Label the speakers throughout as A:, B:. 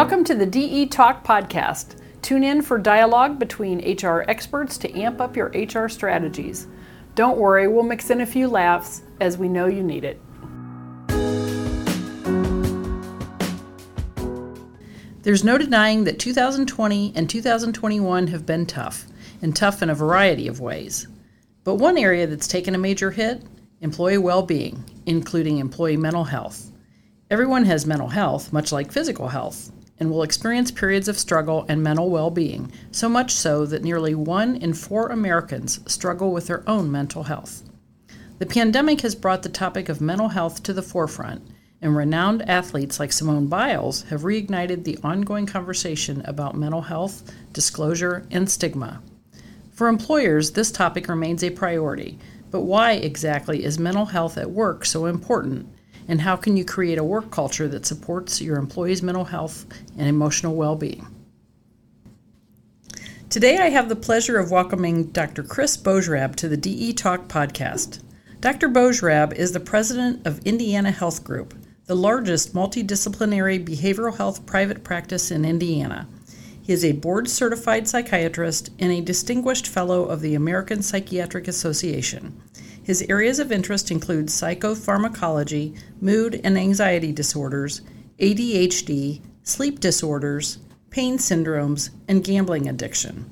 A: Welcome to the DE Talk podcast. Tune in for dialogue between HR experts to amp up your HR strategies. Don't worry, we'll mix in a few laughs as we know you need it. There's no denying that 2020 and 2021 have been tough, and tough in a variety of ways. But one area that's taken a major hit employee well being, including employee mental health. Everyone has mental health, much like physical health, and will experience periods of struggle and mental well being, so much so that nearly one in four Americans struggle with their own mental health. The pandemic has brought the topic of mental health to the forefront, and renowned athletes like Simone Biles have reignited the ongoing conversation about mental health, disclosure, and stigma. For employers, this topic remains a priority, but why exactly is mental health at work so important? And how can you create a work culture that supports your employees' mental health and emotional well being? Today, I have the pleasure of welcoming Dr. Chris Bojrab to the DE Talk podcast. Dr. Bojrab is the president of Indiana Health Group, the largest multidisciplinary behavioral health private practice in Indiana. He is a board certified psychiatrist and a distinguished fellow of the American Psychiatric Association. His areas of interest include psychopharmacology, mood and anxiety disorders, ADHD, sleep disorders, pain syndromes, and gambling addiction.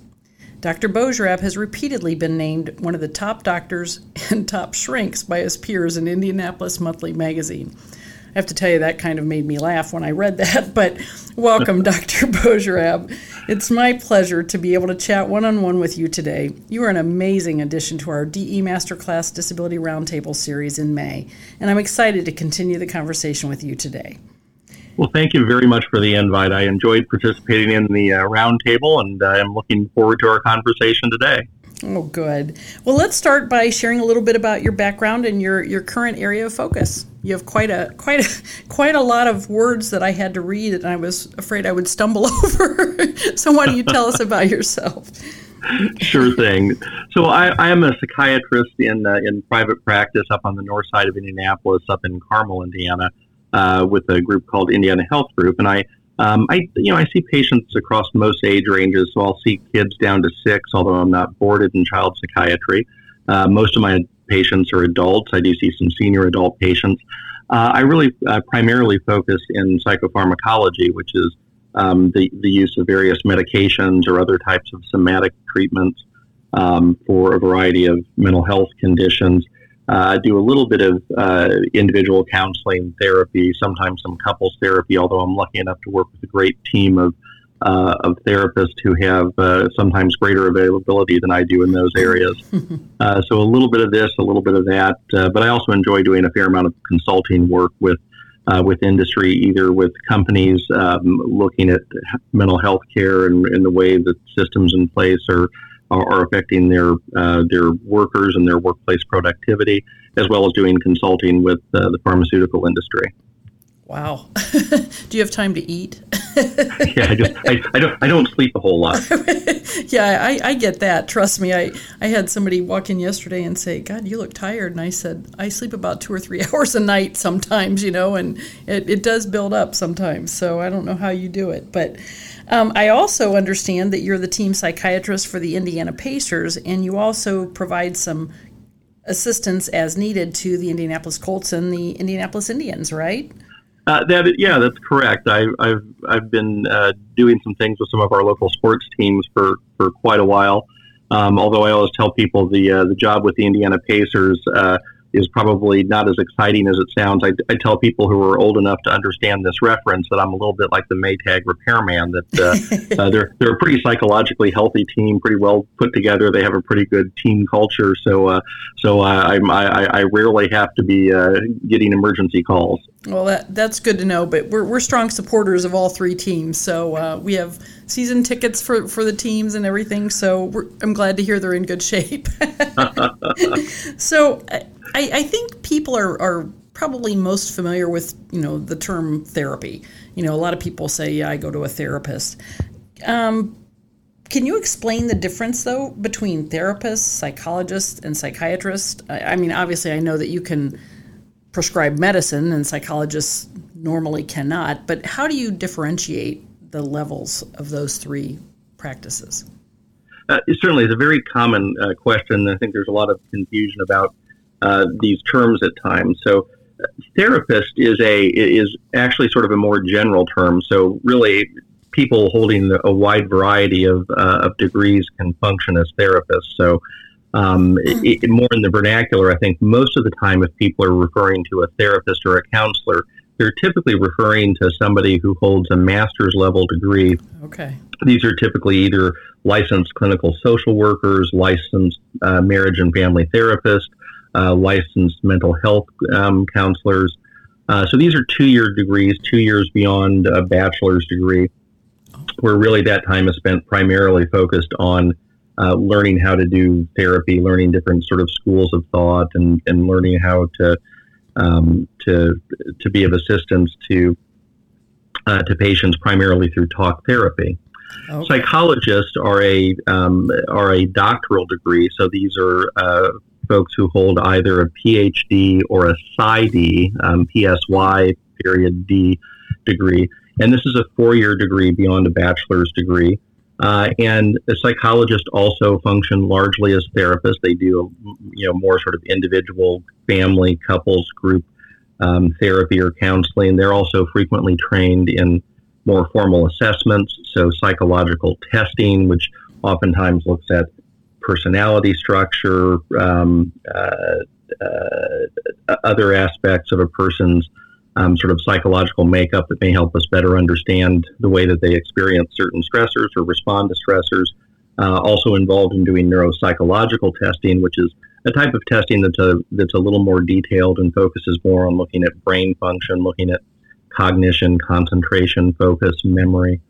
A: Dr. Bojrab has repeatedly been named one of the top doctors and top shrinks by his peers in Indianapolis Monthly magazine. I have to tell you, that kind of made me laugh when I read that. But welcome, Dr. Bojrab. It's my pleasure to be able to chat one on one with you today. You are an amazing addition to our DE Masterclass Disability Roundtable series in May, and I'm excited to continue the conversation with you today.
B: Well, thank you very much for the invite. I enjoyed participating in the uh, roundtable, and I'm looking forward to our conversation today.
A: Oh, good. Well, let's start by sharing a little bit about your background and your, your current area of focus. You have quite a quite a quite a lot of words that I had to read, and I was afraid I would stumble over. so, why don't you tell us about yourself?
B: sure thing. So, I, I am a psychiatrist in uh, in private practice up on the north side of Indianapolis, up in Carmel, Indiana, uh, with a group called Indiana Health Group, and I um, I, you know, I see patients across most age ranges, so I'll see kids down to six, although I'm not boarded in child psychiatry. Uh, most of my patients are adults. I do see some senior adult patients. Uh, I really uh, primarily focus in psychopharmacology, which is um, the, the use of various medications or other types of somatic treatments um, for a variety of mental health conditions. I uh, do a little bit of uh, individual counseling therapy, sometimes some couples therapy, although I'm lucky enough to work with a great team of, uh, of therapists who have uh, sometimes greater availability than I do in those areas. Uh, so a little bit of this, a little bit of that, uh, but I also enjoy doing a fair amount of consulting work with with industry, either with companies um, looking at mental health care and, and the way that systems in place are are, affecting their uh, their workers and their workplace productivity, as well as doing consulting with uh, the pharmaceutical industry.
A: Wow. Do you have time to eat?
B: yeah, I just I, I, don't I don't sleep a whole lot.
A: yeah, I, I get that. Trust me. I, I had somebody walk in yesterday and say, God, you look tired. And I said, I sleep about two or three hours a night sometimes, you know, and it, it does build up sometimes. So I don't know how you do it. But um, I also understand that you're the team psychiatrist for the Indiana Pacers, and you also provide some assistance as needed to the Indianapolis Colts and the Indianapolis Indians, right?
B: Uh, that yeah, that's correct. I, have I've been uh, doing some things with some of our local sports teams for, for quite a while. Um, although I always tell people the uh, the job with the Indiana Pacers uh, is probably not as exciting as it sounds. I, I, tell people who are old enough to understand this reference that I'm a little bit like the Maytag repairman. That uh, uh, they're they're a pretty psychologically healthy team, pretty well put together. They have a pretty good team culture. So uh, so I, I, I rarely have to be uh, getting emergency calls.
A: Well, that that's good to know. But we're we're strong supporters of all three teams. So uh, we have season tickets for, for the teams and everything. So I'm glad to hear they're in good shape. so I, I think people are, are probably most familiar with you know the term therapy. You know, a lot of people say, "Yeah, I go to a therapist." Um, can you explain the difference though between therapists, psychologists, and psychiatrists? I, I mean, obviously, I know that you can prescribe medicine, and psychologists normally cannot. But how do you differentiate the levels of those three practices?
B: Uh, certainly, it's a very common uh, question. I think there's a lot of confusion about uh, these terms at times. So, therapist is a is actually sort of a more general term. So, really, people holding a wide variety of, uh, of degrees can function as therapists. So, um, it, it, more in the vernacular, I think most of the time, if people are referring to a therapist or a counselor, they're typically referring to somebody who holds a master's level degree.
A: Okay.
B: These are typically either licensed clinical social workers, licensed uh, marriage and family therapists, uh, licensed mental health um, counselors. Uh, so these are two year degrees, two years beyond a bachelor's degree, where really that time is spent primarily focused on uh, learning how to do therapy, learning different sort of schools of thought, and, and learning how to um, to to be of assistance to uh, to patients primarily through talk therapy. Okay. Psychologists are a um, are a doctoral degree, so these are uh, folks who hold either a PhD or a PsyD, um, PSY period D degree, and this is a four year degree beyond a bachelor's degree. Uh, and psychologists also function largely as therapists. They do, you know, more sort of individual, family, couples, group um, therapy or counseling. They're also frequently trained in more formal assessments, so psychological testing, which oftentimes looks at personality structure, um, uh, uh, other aspects of a person's um, sort of psychological makeup that may help us better understand the way that they experience certain stressors or respond to stressors. Uh, also involved in doing neuropsychological testing, which is a type of testing that's a that's a little more detailed and focuses more on looking at brain function, looking at cognition, concentration, focus, memory.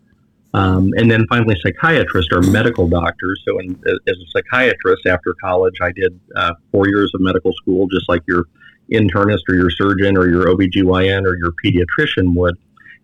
B: Um, and then finally, psychiatrists are medical doctors. So, in, as a psychiatrist after college, I did uh, four years of medical school, just like your internist or your surgeon or your OBGYN or your pediatrician would.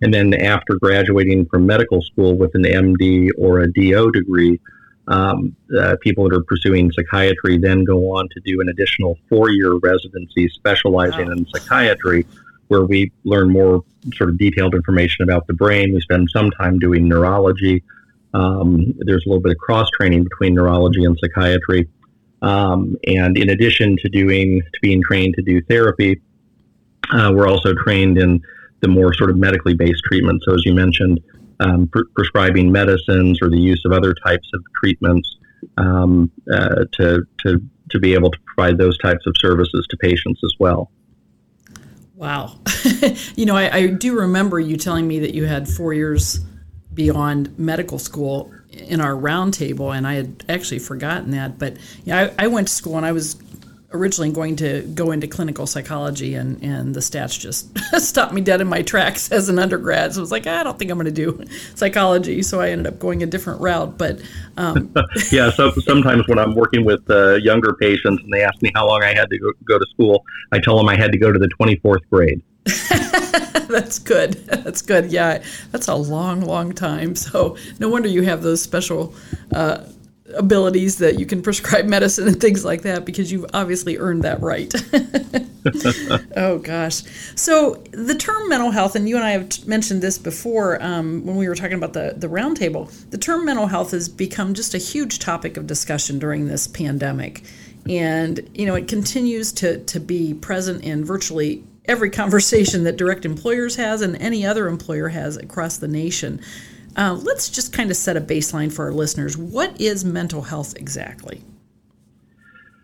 B: And then after graduating from medical school with an MD or a DO degree, um, uh, people that are pursuing psychiatry then go on to do an additional four year residency specializing wow. in psychiatry, where we learn more sort of detailed information about the brain. We spend some time doing neurology. Um, there's a little bit of cross training between neurology and psychiatry. Um, and in addition to doing to being trained to do therapy, uh, we're also trained in the more sort of medically based treatment. So as you mentioned, um, pr- prescribing medicines or the use of other types of treatments um, uh, to to to be able to provide those types of services to patients as well.
A: Wow, you know, I, I do remember you telling me that you had four years beyond medical school in our roundtable, and I had actually forgotten that. But yeah, I, I, went to school and I was originally going to go into clinical psychology, and, and the stats just stopped me dead in my tracks as an undergrad. So I was like, I don't think I'm going to do psychology. So I ended up going a different route. But um,
B: yeah, so sometimes when I'm working with uh, younger patients and they ask me how long I had to go, go to school, I tell them I had to go to the 24th grade.
A: that's good. That's good. Yeah, that's a long, long time. So no wonder you have those special uh, abilities that you can prescribe medicine and things like that because you've obviously earned that right. oh gosh. So the term mental health, and you and I have mentioned this before um, when we were talking about the the roundtable. The term mental health has become just a huge topic of discussion during this pandemic, and you know it continues to to be present in virtually every conversation that direct employers has and any other employer has across the nation. Uh, let's just kind of set a baseline for our listeners. What is mental health exactly?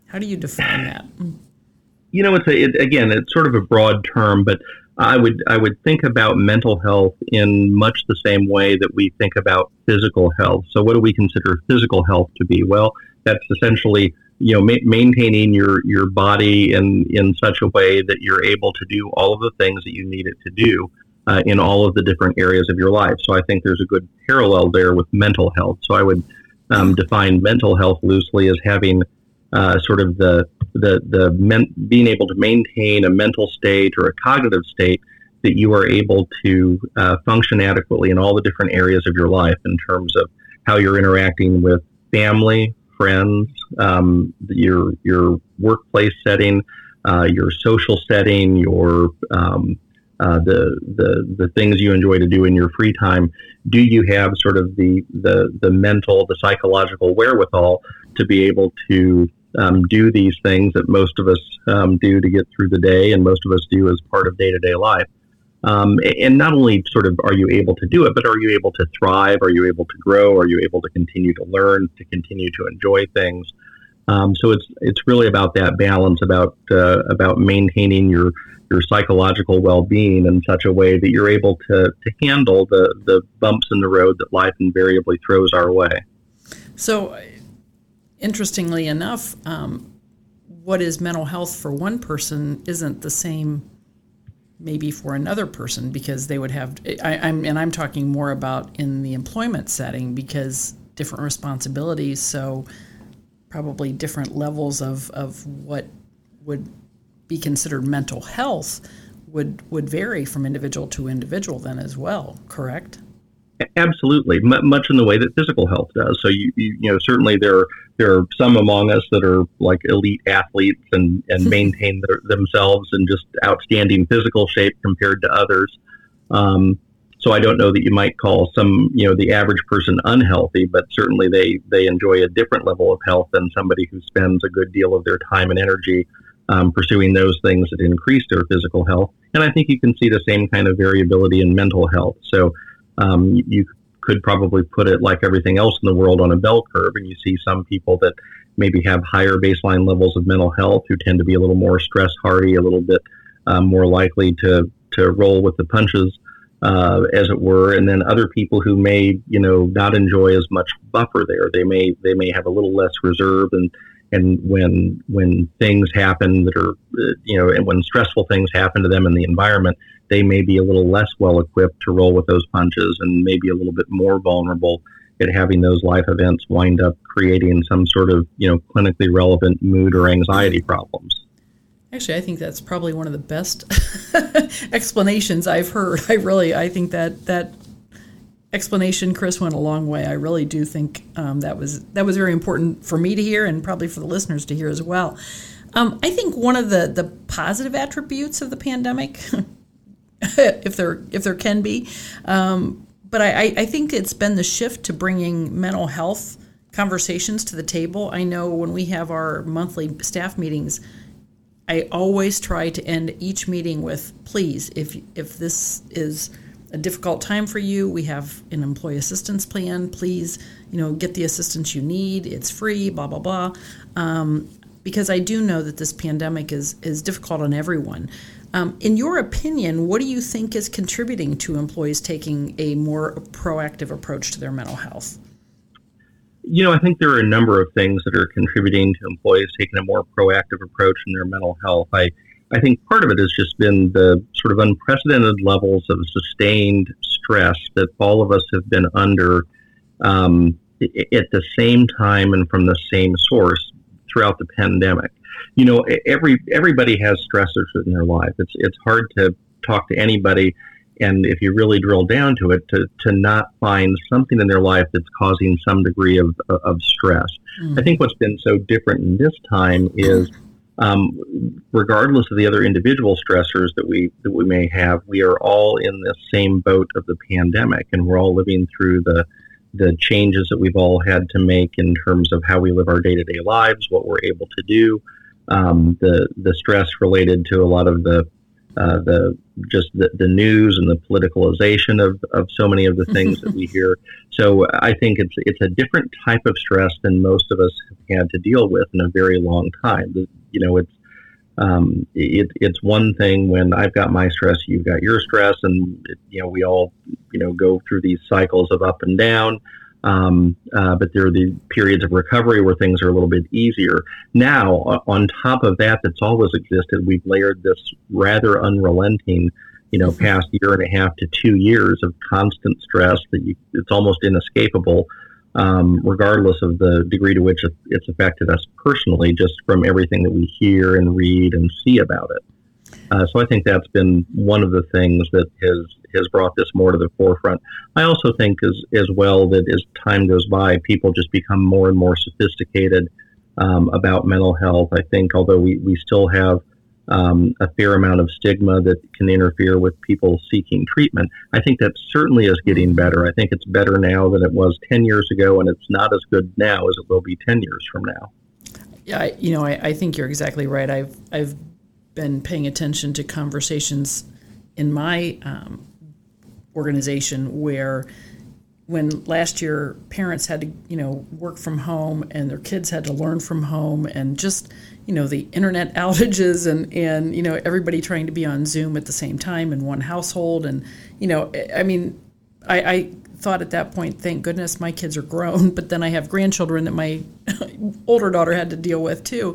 A: How do you define that?
B: You know, it's a, it, again, it's sort of a broad term, but I would I would think about mental health in much the same way that we think about physical health. So, what do we consider physical health to be? Well, that's essentially you know, ma- maintaining your, your body in, in such a way that you're able to do all of the things that you need it to do uh, in all of the different areas of your life. So I think there's a good parallel there with mental health. So I would um, define mental health loosely as having uh, sort of the the the men- being able to maintain a mental state or a cognitive state that you are able to uh, function adequately in all the different areas of your life in terms of how you're interacting with family, friends, um, your your workplace setting, uh, your social setting, your um, uh, the the the things you enjoy to do in your free time, do you have sort of the the the mental, the psychological wherewithal to be able to um, do these things that most of us um, do to get through the day, and most of us do as part of day to day life. Um, and not only sort of are you able to do it, but are you able to thrive? Are you able to grow? Are you able to continue to learn, to continue to enjoy things? Um, so it's it's really about that balance, about uh, about maintaining your your psychological well being in such a way that you're able to to handle the the bumps in the road that life invariably throws our way.
A: So, interestingly enough, um, what is mental health for one person isn't the same maybe for another person because they would have I, am and I'm talking more about in the employment setting because different responsibilities so probably different levels of, of what would be considered mental health would would vary from individual to individual then as well correct
B: Absolutely, M- much in the way that physical health does. So you, you, you know certainly there there are some among us that are like elite athletes and and maintain their, themselves in just outstanding physical shape compared to others. Um, so I don't know that you might call some you know the average person unhealthy, but certainly they they enjoy a different level of health than somebody who spends a good deal of their time and energy um, pursuing those things that increase their physical health. And I think you can see the same kind of variability in mental health. So um, you could probably put it like everything else in the world on a bell curve, and you see some people that maybe have higher baseline levels of mental health who tend to be a little more stress hardy, a little bit um, more likely to to roll with the punches, uh, as it were, and then other people who may you know not enjoy as much buffer there. They may they may have a little less reserve and and when when things happen that are uh, you know and when stressful things happen to them in the environment they may be a little less well equipped to roll with those punches and maybe a little bit more vulnerable at having those life events wind up creating some sort of you know clinically relevant mood or anxiety problems
A: actually i think that's probably one of the best explanations i've heard i really i think that that explanation, Chris, went a long way. I really do think um, that was that was very important for me to hear, and probably for the listeners to hear as well. Um, I think one of the the positive attributes of the pandemic, if there if there can be, um, but I, I think it's been the shift to bringing mental health conversations to the table. I know when we have our monthly staff meetings. I always try to end each meeting with, please, if if this is a difficult time for you, we have an employee assistance plan. Please, you know, get the assistance you need. It's free. Blah blah blah. Um, because I do know that this pandemic is is difficult on everyone. Um, in your opinion, what do you think is contributing to employees taking a more proactive approach to their mental health?
B: You know, I think there are a number of things that are contributing to employees taking a more proactive approach in their mental health. I I think part of it has just been the sort of unprecedented levels of sustained stress that all of us have been under um, at the same time and from the same source throughout the pandemic. You know, every everybody has stressors in their life. It's it's hard to talk to anybody, and if you really drill down to it, to, to not find something in their life that's causing some degree of of stress. Mm. I think what's been so different in this time is um, regardless of the other individual stressors that we that we may have, we are all in the same boat of the pandemic, and we're all living through the the changes that we've all had to make in terms of how we live our day to day lives, what we're able to do, um, the the stress related to a lot of the uh, the just the, the news and the politicalization of, of so many of the things that we hear. So I think it's it's a different type of stress than most of us have had to deal with in a very long time. You know, it's um, it, it's one thing when I've got my stress, you've got your stress, and you know we all you know go through these cycles of up and down. Um, uh, but there are the periods of recovery where things are a little bit easier. Now, on top of that, that's always existed, we've layered this rather unrelenting, you know, mm-hmm. past year and a half to two years of constant stress that you, it's almost inescapable, um, regardless of the degree to which it's affected us personally, just from everything that we hear and read and see about it. Uh, so I think that's been one of the things that has has brought this more to the forefront. I also think as as well that as time goes by, people just become more and more sophisticated um, about mental health. I think although we, we still have um, a fair amount of stigma that can interfere with people seeking treatment. I think that certainly is getting better. I think it's better now than it was 10 years ago, and it's not as good now as it will be 10 years from now.
A: Yeah, I, you know, I, I think you're exactly right. I've I've been paying attention to conversations in my um, organization where when last year parents had to you know work from home and their kids had to learn from home and just you know the internet outages and and you know everybody trying to be on zoom at the same time in one household and you know i mean i, I thought at that point thank goodness my kids are grown but then i have grandchildren that my older daughter had to deal with too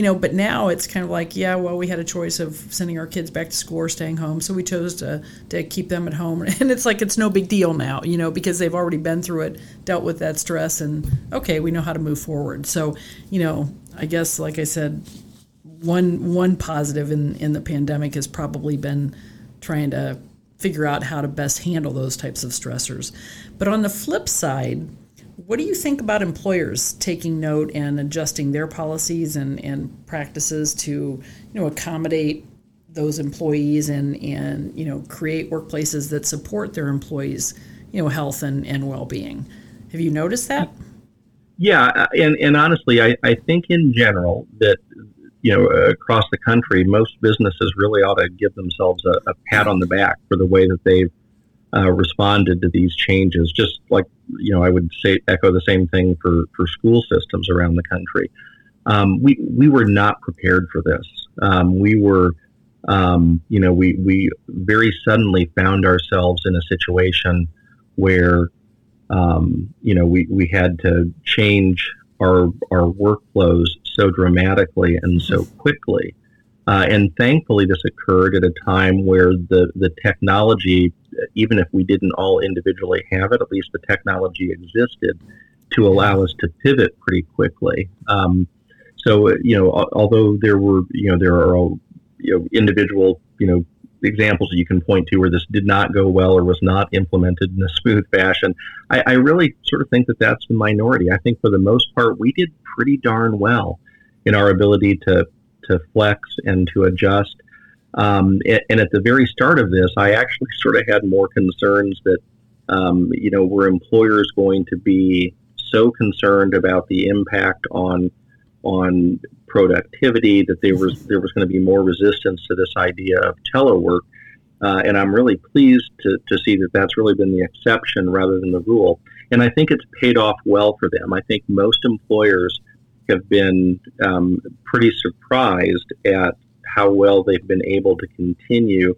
A: you know, but now it's kind of like, yeah, well, we had a choice of sending our kids back to school or staying home, so we chose to to keep them at home, and it's like it's no big deal now, you know, because they've already been through it, dealt with that stress, and okay, we know how to move forward. So, you know, I guess, like I said, one one positive in in the pandemic has probably been trying to figure out how to best handle those types of stressors. But on the flip side, what do you think about employers taking note and adjusting their policies and, and practices to you know accommodate those employees and, and you know create workplaces that support their employees you know health and, and well-being? Have you noticed that?
B: Yeah uh, and, and honestly I, I think in general that you know across the country most businesses really ought to give themselves a, a pat on the back for the way that they've uh, responded to these changes. Just like you know, I would say echo the same thing for for school systems around the country. Um, we we were not prepared for this. Um, we were, um, you know, we we very suddenly found ourselves in a situation where, um, you know, we we had to change our our workflows so dramatically and so quickly. Uh, and thankfully, this occurred at a time where the, the technology even if we didn't all individually have it, at least the technology existed to allow us to pivot pretty quickly. Um, so, you know, although there were, you know, there are you know, individual, you know, examples that you can point to where this did not go well or was not implemented in a smooth fashion, I, I really sort of think that that's the minority. I think for the most part, we did pretty darn well in our ability to to flex and to adjust. Um, and, and, at the very start of this, I actually sort of had more concerns that, um, you know, were employers going to be so concerned about the impact on on productivity that there was there was going to be more resistance to this idea of telework. Uh, and I'm really pleased to, to see that that's really been the exception rather than the rule. And I think it's paid off well for them. I think most employers have been um, pretty surprised at how well they've been able to continue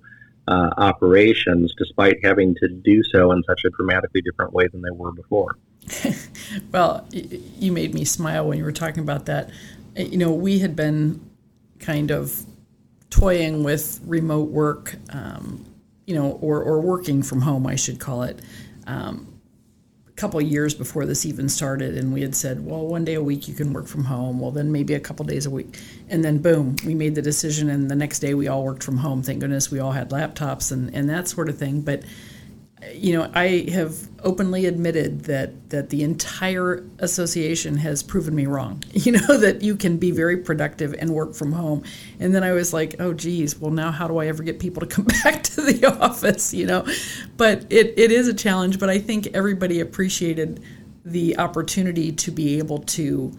B: uh, operations despite having to do so in such a dramatically different way than they were before.
A: well, you made me smile when you were talking about that. Uh, you know, we had been kind of toying with remote work, um, you know, or, or working from home, I should call it, um, couple years before this even started and we had said well one day a week you can work from home. Well then maybe a couple days a week. And then boom we made the decision and the next day we all worked from home. Thank goodness we all had laptops and, and that sort of thing. But you know, I have openly admitted that that the entire association has proven me wrong. You know that you can be very productive and work from home, and then I was like, oh geez, well now how do I ever get people to come back to the office? You know, but it, it is a challenge. But I think everybody appreciated the opportunity to be able to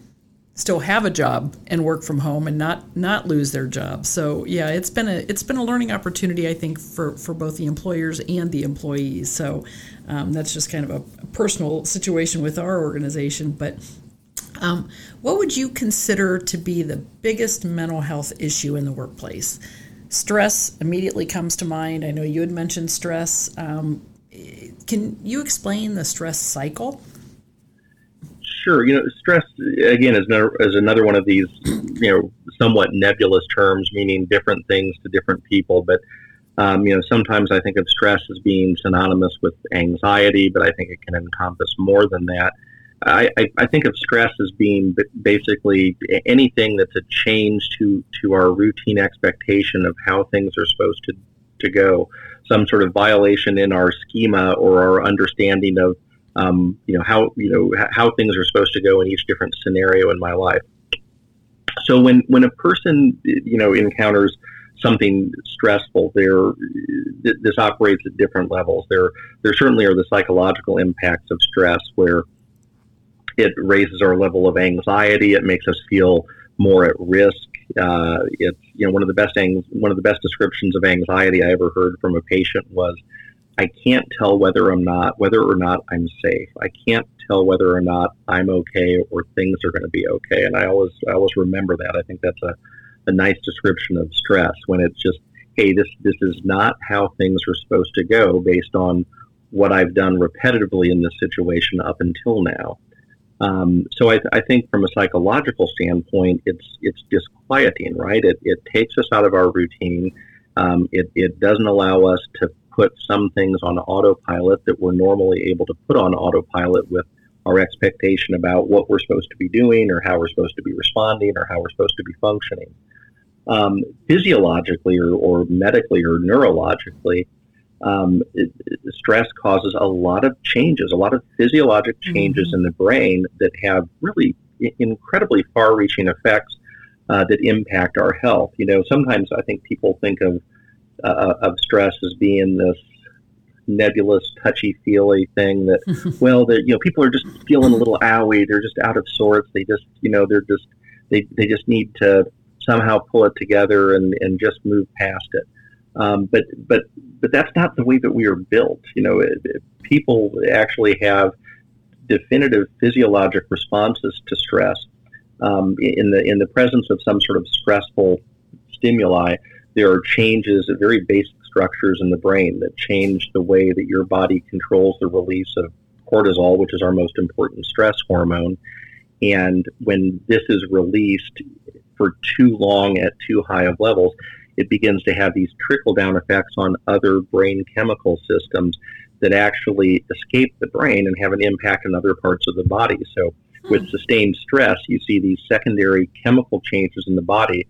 A: still have a job and work from home and not not lose their job. So yeah, it's been a it's been a learning opportunity I think for for both the employers and the employees. So um, that's just kind of a personal situation with our organization. But um, what would you consider to be the biggest mental health issue in the workplace? Stress immediately comes to mind. I know you had mentioned stress. Um, can you explain the stress cycle?
B: Sure. You know, stress again is another, is another one of these, you know, somewhat nebulous terms meaning different things to different people. But um, you know, sometimes I think of stress as being synonymous with anxiety, but I think it can encompass more than that. I, I, I think of stress as being basically anything that's a change to, to our routine expectation of how things are supposed to, to go. Some sort of violation in our schema or our understanding of um, you know how you know how things are supposed to go in each different scenario in my life. so when when a person you know encounters something stressful, there this operates at different levels. There there certainly are the psychological impacts of stress where it raises our level of anxiety. It makes us feel more at risk. Uh, it's you know one of the best ang- one of the best descriptions of anxiety I ever heard from a patient was, I can't tell whether I'm not whether or not I'm safe. I can't tell whether or not I'm okay or things are going to be okay. And I always I always remember that. I think that's a, a nice description of stress when it's just hey this this is not how things are supposed to go based on what I've done repetitively in this situation up until now. Um, so I, I, think from a psychological standpoint, it's it's disquieting, right? It, it takes us out of our routine. Um, it, it doesn't allow us to put some things on autopilot that we're normally able to put on autopilot with our expectation about what we're supposed to be doing or how we're supposed to be responding or how we're supposed to be functioning. Um, physiologically or, or medically or neurologically, um, it, stress causes a lot of changes, a lot of physiologic changes mm-hmm. in the brain that have really incredibly far-reaching effects uh, that impact our health. You know, sometimes I think people think of uh, of stress as being this nebulous, touchy-feely thing that, well, that you know, people are just feeling a little owie. They're just out of sorts. They just, you know, they're just they they just need to somehow pull it together and and just move past it. Um, but but but that's not the way that we are built. You know, it, it, people actually have definitive physiologic responses to stress um, in the in the presence of some sort of stressful stimuli. There are changes at very basic structures in the brain that change the way that your body controls the release of cortisol, which is our most important stress hormone. And when this is released for too long at too high of levels, it begins to have these trickle down effects on other brain chemical systems that actually escape the brain and have an impact on other parts of the body. So, with hmm. sustained stress, you see these secondary chemical changes in the body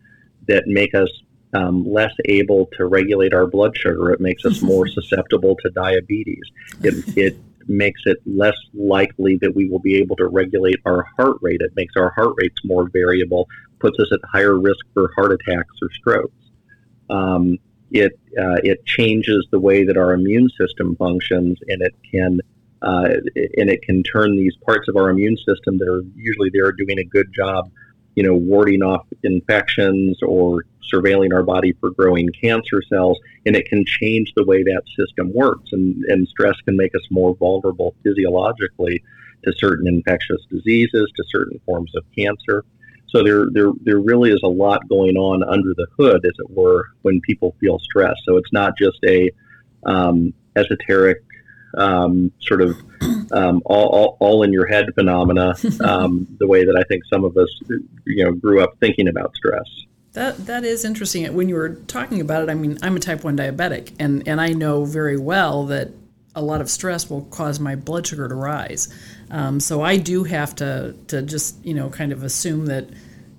B: that make us um, less able to regulate our blood sugar. It makes us more susceptible to diabetes. It, it makes it less likely that we will be able to regulate our heart rate. It makes our heart rates more variable, puts us at higher risk for heart attacks or strokes. Um, it uh, it changes the way that our immune system functions, and it can uh, and it can turn these parts of our immune system that are usually there doing a good job, you know, warding off infections or surveilling our body for growing cancer cells, and it can change the way that system works. And, and stress can make us more vulnerable physiologically to certain infectious diseases, to certain forms of cancer. So there, there, there really is a lot going on under the hood, as it were, when people feel stress. So it's not just a um, esoteric um, sort of um, all, all, all, in your head phenomena, um, the way that I think some of us, you know, grew up thinking about stress.
A: That that is interesting. When you were talking about it, I mean, I'm a type one diabetic, and and I know very well that a lot of stress will cause my blood sugar to rise. Um, so I do have to to just you know kind of assume that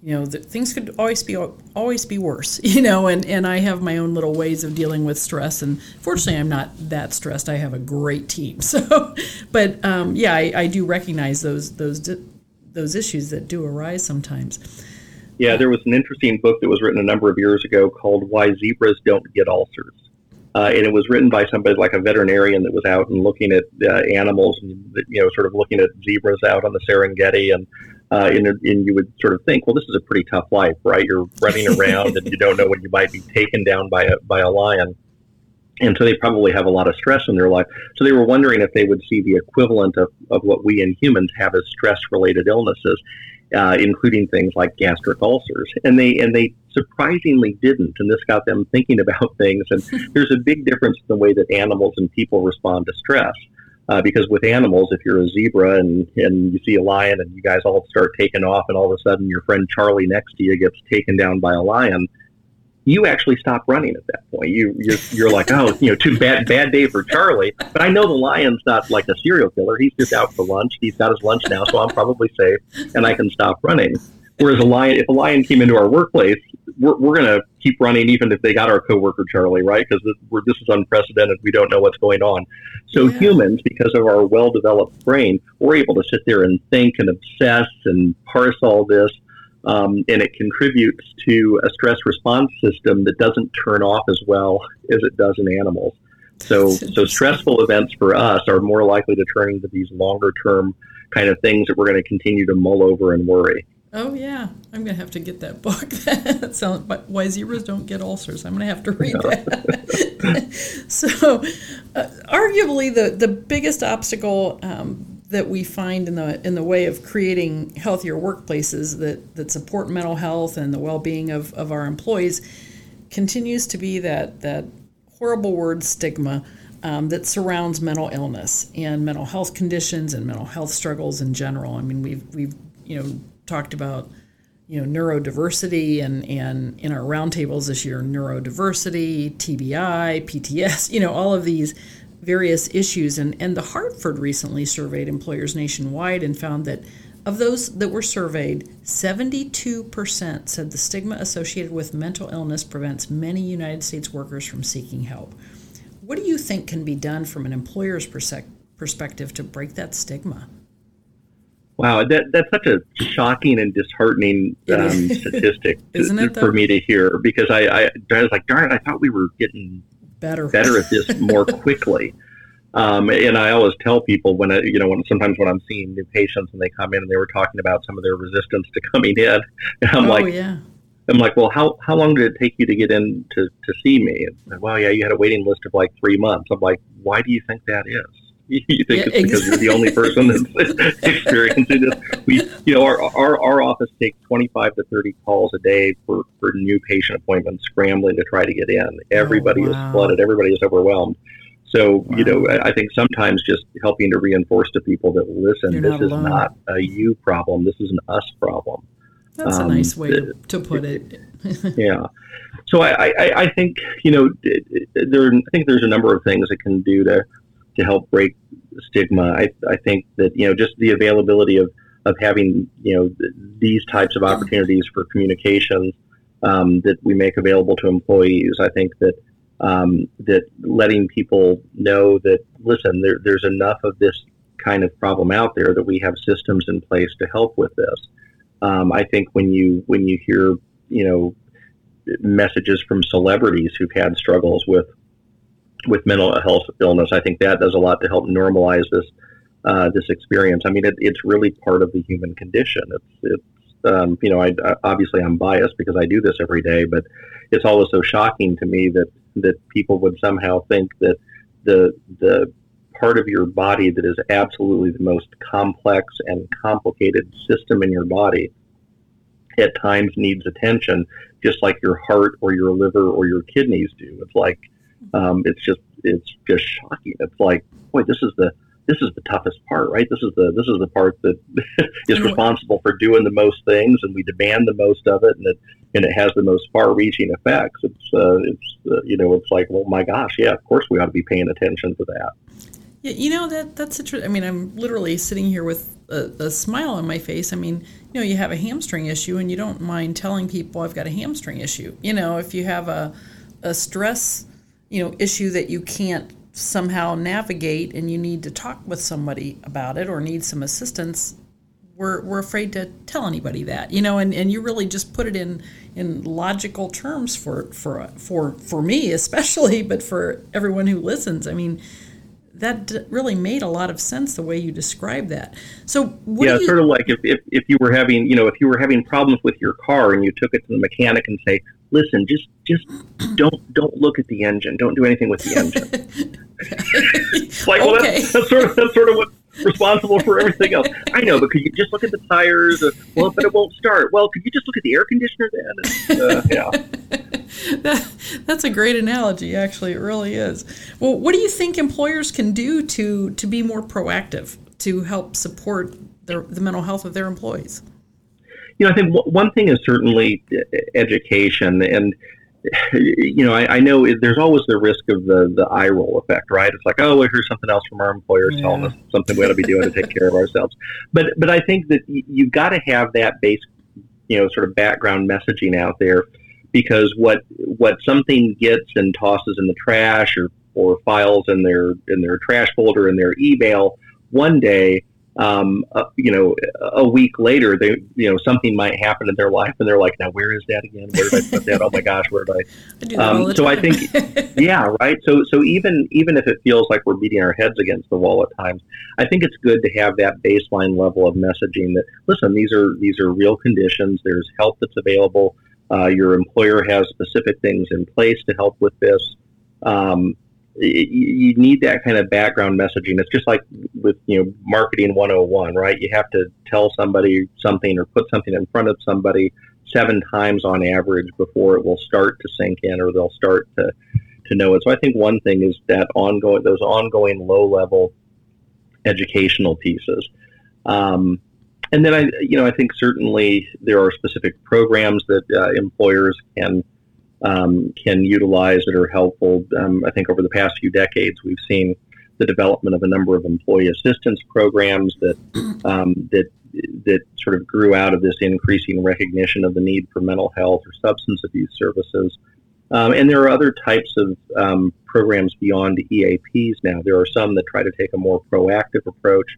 A: you know that things could always be always be worse. You know, and and I have my own little ways of dealing with stress. And fortunately, I'm not that stressed. I have a great team. So, but um, yeah, I, I do recognize those those those issues that do arise sometimes.
B: Yeah, there was an interesting book that was written a number of years ago called "Why Zebras Don't Get Ulcers." Uh, and it was written by somebody like a veterinarian that was out and looking at uh, animals and you know sort of looking at zebras out on the Serengeti and, uh, you would sort of think well this is a pretty tough life right you're running around and you don't know when you might be taken down by a by a lion and so they probably have a lot of stress in their life so they were wondering if they would see the equivalent of, of what we in humans have as stress related illnesses uh, including things like gastric ulcers. And they and they surprisingly didn't. And this got them thinking about things. And there's a big difference in the way that animals and people respond to stress. Uh, because with animals, if you're a zebra and, and you see a lion and you guys all start taking off, and all of a sudden your friend Charlie next to you gets taken down by a lion, you actually stop running at that point. You you're, you're like, oh, you know, too bad bad day for Charlie. But I know the lion's not like a serial killer. He's just out for lunch. He's got his lunch now, so I'm probably safe, and I can stop running. Whereas a lion, if a lion came into our workplace, we're, we're going to keep running even if they got our coworker Charlie, right? Because this, this is unprecedented. We don't know what's going on. So yeah. humans, because of our well-developed brain, we're able to sit there and think and obsess and parse all this um, and it contributes to a stress response system that doesn't turn off as well as it does in animals. So, so stressful events for us are more likely to turn into these longer term kind of things that we're going to continue to mull over and worry.
A: Oh yeah, I'm gonna have to get that book. that sounds. Why zebras don't get ulcers. I'm gonna have to read that. so, uh, arguably, the the biggest obstacle um, that we find in the in the way of creating healthier workplaces that that support mental health and the well being of, of our employees continues to be that that horrible word stigma um, that surrounds mental illness and mental health conditions and mental health struggles in general. I mean, we've we've you know talked about you know neurodiversity and and in our roundtables this year neurodiversity, TBI, PTS, you know all of these various issues. And, and the Hartford recently surveyed employers nationwide and found that of those that were surveyed, 72% said the stigma associated with mental illness prevents many United States workers from seeking help. What do you think can be done from an employer's perspective to break that stigma?
B: Wow, that, that's such a shocking and disheartening um, statistic
A: Isn't it,
B: for me to hear because I, I, I was like, darn it, I thought we were getting
A: better
B: better at this more quickly. Um, and I always tell people when I, you know, when sometimes when I'm seeing new patients and they come in and they were talking about some of their resistance to coming in, and I'm
A: oh,
B: like,
A: yeah.
B: I'm like, well, how how long did it take you to get in to, to see me? And, well, yeah, you had a waiting list of like three months. I'm like, why do you think that is? You think yeah, it's because exactly. you're the only person that's experiencing this? We, you know, our, our our office takes 25 to 30 calls a day for for new patient appointments, scrambling to try to get in. Everybody oh, wow. is flooded. Everybody is overwhelmed. So, wow. you know, I think sometimes just helping to reinforce to people that listen,
A: You're
B: this
A: not
B: is
A: alone.
B: not a you problem. This is an us problem.
A: That's um, a nice way to, to put it.
B: yeah. So I, I, I think, you know, there, I think there's a number of things it can do to, to help break stigma. I, I think that, you know, just the availability of, of having, you know, these types of opportunities for communications um, that we make available to employees. I think that, um, that letting people know that listen, there, there's enough of this kind of problem out there that we have systems in place to help with this. Um, I think when you when you hear you know messages from celebrities who've had struggles with with mental health illness, I think that does a lot to help normalize this uh, this experience. I mean, it, it's really part of the human condition. It's it's um, you know, I, obviously I'm biased because I do this every day, but it's always so shocking to me that that people would somehow think that the the part of your body that is absolutely the most complex and complicated system in your body at times needs attention, just like your heart or your liver or your kidneys do. It's like um, it's just it's just shocking. It's like, boy, this is the this is the toughest part, right? This is the this is the part that is responsible for doing the most things, and we demand the most of it, and it and it has the most far-reaching effects. It's uh, it's uh, you know it's like, well, my gosh, yeah, of course we ought to be paying attention to that.
A: Yeah, you know that that's a. I mean, I'm literally sitting here with a, a, smile on my face. I mean, you know, you have a hamstring issue, and you don't mind telling people I've got a hamstring issue. You know, if you have a a stress, you know, issue that you can't somehow navigate and you need to talk with somebody about it or need some assistance, we're, we're afraid to tell anybody that, you know, and, and you really just put it in, in logical terms for, for, for, for me, especially, but for everyone who listens. I mean, that really made a lot of sense the way you described that. So
B: yeah,
A: you,
B: sort of like if, if, if you were having you know if you were having problems with your car and you took it to the mechanic and say, listen, just just don't don't look at the engine, don't do anything with the engine. like, well, okay. that's, that's, sort of that's sort of what's responsible for everything else. I know, but could you just look at the tires? Or, well, but it won't start. Well, could you just look at the air conditioner then? Uh, yeah.
A: that, that's a great analogy. Actually, it really is. Well, what do you think employers can do to to be more proactive to help support the, the mental health of their employees?
B: You know, I think one thing is certainly education and you know, I, I, know there's always the risk of the, the eye roll effect, right? It's like, oh, well, here's something else from our employers yeah. telling us something we ought to be doing to take care of ourselves. But but I think that you've got to have that base, you know, sort of background messaging out there, because what what something gets and tosses in the trash or or files in their in their trash folder in their email one day um, uh, you know, a week later, they, you know, something might happen in their life, and they're like, "Now, where is that again? Where did I put that? Oh my gosh, where did
A: I?" I um,
B: so I think, yeah, right. So, so even even if it feels like we're beating our heads against the wall at times, I think it's good to have that baseline level of messaging. That listen, these are these are real conditions. There's help that's available. Uh, your employer has specific things in place to help with this. Um, you need that kind of background messaging. It's just like with you know marketing 101, right? You have to tell somebody something or put something in front of somebody seven times on average before it will start to sink in or they'll start to to know it. So I think one thing is that ongoing those ongoing low level educational pieces. Um, and then I you know I think certainly there are specific programs that uh, employers can um, can utilize that are helpful. Um, I think over the past few decades, we've seen the development of a number of employee assistance programs that um, that that sort of grew out of this increasing recognition of the need for mental health or substance abuse services. Um, and there are other types of um, programs beyond EAPs now. There are some that try to take a more proactive approach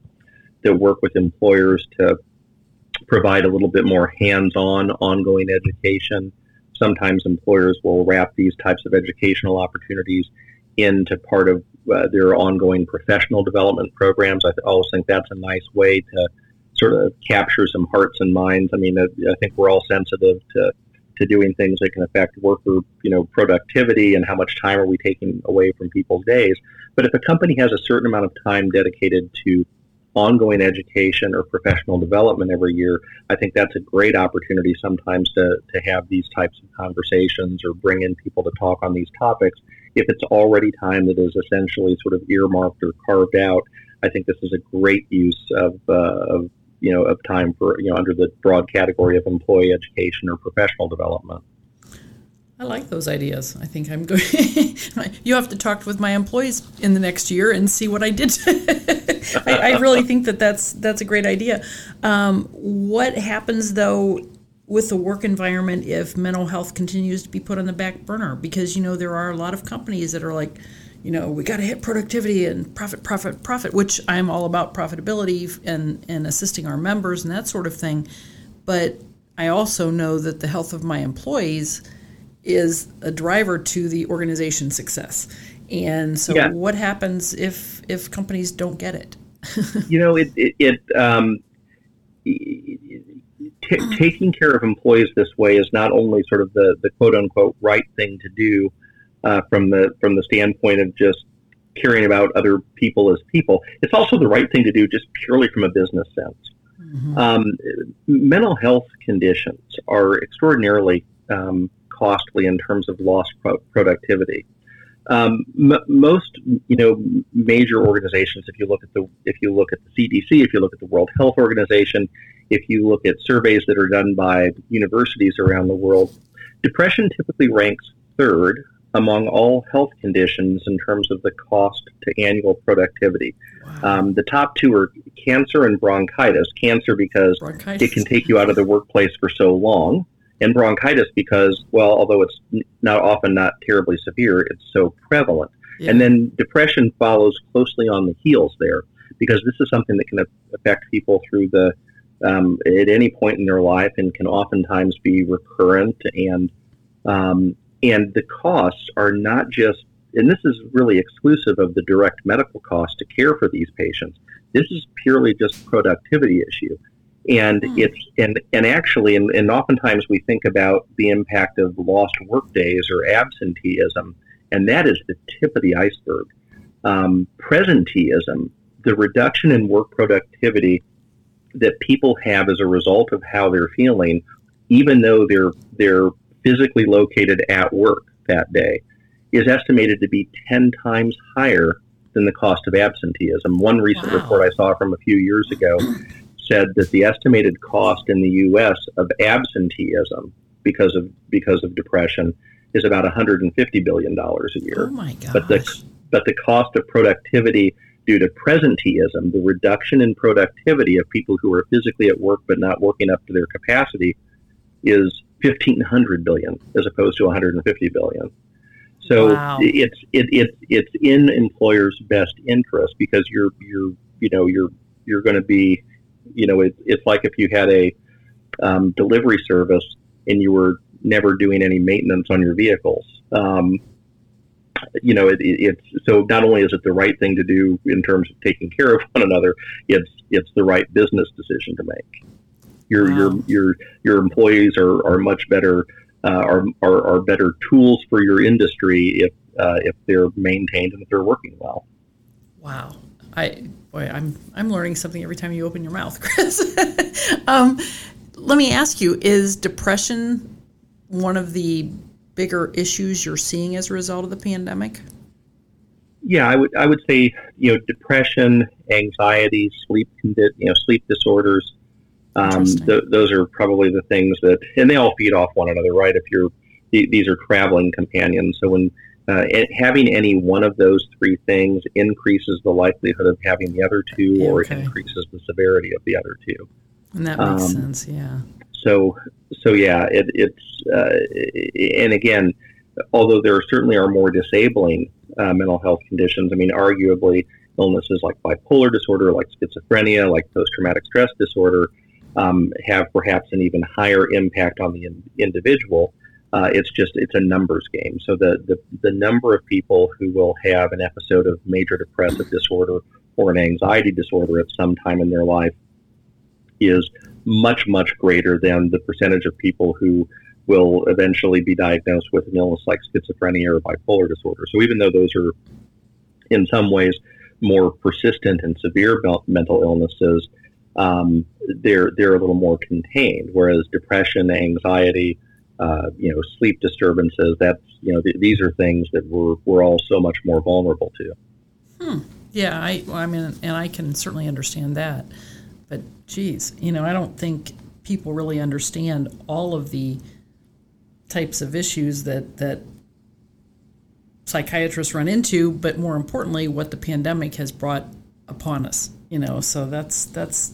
B: that work with employers to provide a little bit more hands-on, ongoing education sometimes employers will wrap these types of educational opportunities into part of uh, their ongoing professional development programs. I th- always think that's a nice way to sort of capture some hearts and minds. I mean, I, I think we're all sensitive to to doing things that can affect worker, you know, productivity and how much time are we taking away from people's days. But if a company has a certain amount of time dedicated to ongoing education or professional development every year, I think that's a great opportunity sometimes to, to have these types of conversations or bring in people to talk on these topics. If it's already time that is essentially sort of earmarked or carved out, I think this is a great use of, uh, of you know of time for you know under the broad category of employee education or professional development.
A: I like those ideas. I think I'm going. you have to talk with my employees in the next year and see what I did. I, I, really think that that's that's a great idea. Um, what happens though with the work environment if mental health continues to be put on the back burner? Because you know there are a lot of companies that are like, you know, we got to hit productivity and profit, profit, profit. Which I'm all about profitability and and assisting our members and that sort of thing. But I also know that the health of my employees is a driver to the organization's success. And so, yeah. what happens if if companies don't get it?
B: you know, it it, it um, t- taking care of employees this way is not only sort of the the quote unquote right thing to do uh, from the from the standpoint of just caring about other people as people. It's also the right thing to do just purely from a business sense. Mm-hmm. Um, mental health conditions are extraordinarily um, costly in terms of lost pro- productivity. Um, m- most, you know, major organizations. If you look at the if you look at the CDC, if you look at the World Health Organization, if you look at surveys that are done by universities around the world, depression typically ranks third among all health conditions in terms of the cost to annual productivity. Wow. Um, the top two are cancer and bronchitis. Cancer because bronchitis. it can take you out of the workplace for so long, and bronchitis because, well, although it's not often not terribly severe, it's so prevalent. Yeah. And then depression follows closely on the heels there because this is something that can affect people through the um, at any point in their life and can oftentimes be recurrent and um, and the costs are not just and this is really exclusive of the direct medical cost to care for these patients. This is purely just productivity issue and mm. it's and and actually and, and oftentimes we think about the impact of lost work days or absenteeism and that is the tip of the iceberg um, presenteeism the reduction in work productivity that people have as a result of how they're feeling even though they're they're physically located at work that day is estimated to be 10 times higher than the cost of absenteeism. One recent wow. report I saw from a few years ago said that the estimated cost in the U.S. of absenteeism because of because of depression is about 150 billion dollars a year.
A: Oh my gosh!
B: But the but the cost of productivity due to presenteeism, the reduction in productivity of people who are physically at work but not working up to their capacity, is 1,500 billion as opposed to 150 billion. So wow. it's it, it, it's in employers' best interest because you're you're you know you're you're going to be, you know, it, it's like if you had a um, delivery service and you were never doing any maintenance on your vehicles. Um, you know, it, it's so not only is it the right thing to do in terms of taking care of one another, it's it's the right business decision to make. Your wow. your your your employees are, are much better uh, are, are are better tools for your industry if uh, if they're maintained and if they're working well.
A: Wow, I boy, I'm I'm learning something every time you open your mouth, Chris. um, let me ask you: Is depression one of the bigger issues you're seeing as a result of the pandemic?
B: Yeah, I would I would say you know depression, anxiety, sleep you know sleep disorders. Um, th- those are probably the things that, and they all feed off one another, right? If you're these are traveling companions, so when uh, having any one of those three things increases the likelihood of having the other two, or okay. increases the severity of the other two.
A: And that makes um, sense, yeah.
B: So, so yeah, it, it's uh, and again, although there certainly are more disabling uh, mental health conditions, I mean, arguably illnesses like bipolar disorder, like schizophrenia, like post-traumatic stress disorder, um, have perhaps an even higher impact on the in- individual. Uh, it's just it's a numbers game. So the, the the number of people who will have an episode of major depressive disorder or an anxiety disorder at some time in their life is much, much greater than the percentage of people who will eventually be diagnosed with an illness like schizophrenia or bipolar disorder. So even though those are in some ways more persistent and severe mental illnesses, um, they're they're a little more contained. Whereas depression, anxiety, uh, you know, sleep disturbances, that's you know th- these are things that we're we're all so much more vulnerable to.
A: Hmm. Yeah, I I mean, and I can certainly understand that. But geez, you know, I don't think people really understand all of the types of issues that that psychiatrists run into, but more importantly, what the pandemic has brought upon us. You know, so that's that's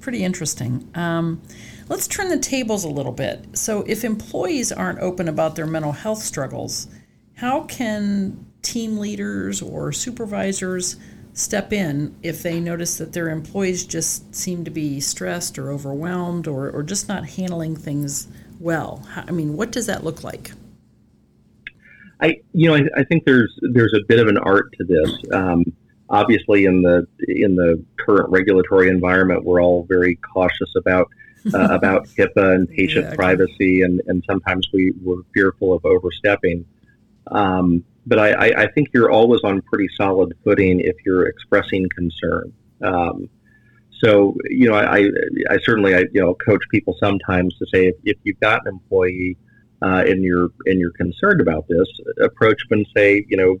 A: pretty interesting. Um, let's turn the tables a little bit. So, if employees aren't open about their mental health struggles, how can team leaders or supervisors step in if they notice that their employees just seem to be stressed or overwhelmed or, or just not handling things well? I mean, what does that look like?
B: I, you know, I, I think there's there's a bit of an art to this. Um, obviously, in the in the current regulatory environment, we're all very cautious about uh, about HIPAA and patient yeah, privacy, and, and sometimes we we're fearful of overstepping. Um, but I, I, think you're always on pretty solid footing if you're expressing concern. Um, so you know, I, I certainly I you know coach people sometimes to say if, if you've got an employee uh, and you're and you're concerned about this, approach them and say you know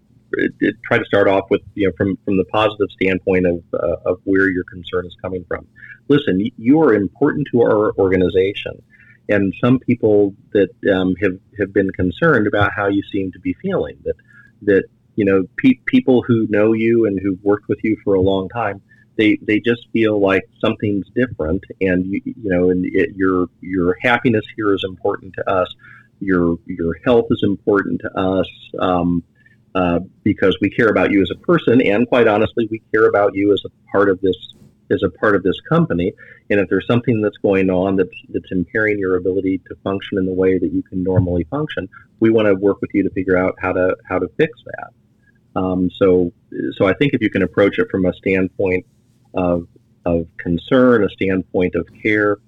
B: try to start off with you know from from the positive standpoint of uh, of where your concern is coming from. Listen, you are important to our organization and some people that um, have have been concerned about how you seem to be feeling. That that you know pe- people who know you and who've worked with you for a long time, they they just feel like something's different, and you, you know, and it, your your happiness here is important to us. Your your health is important to us. Um, uh, because we care about you as a person, and quite honestly, we care about you as a part of this as a part of this company. And if there's something that's going on that's, that's impairing your ability to function in the way that you can normally function, we want to work with you to figure out how to how to fix that. Um, so, so I think if you can approach it from a standpoint of of concern, a standpoint of care,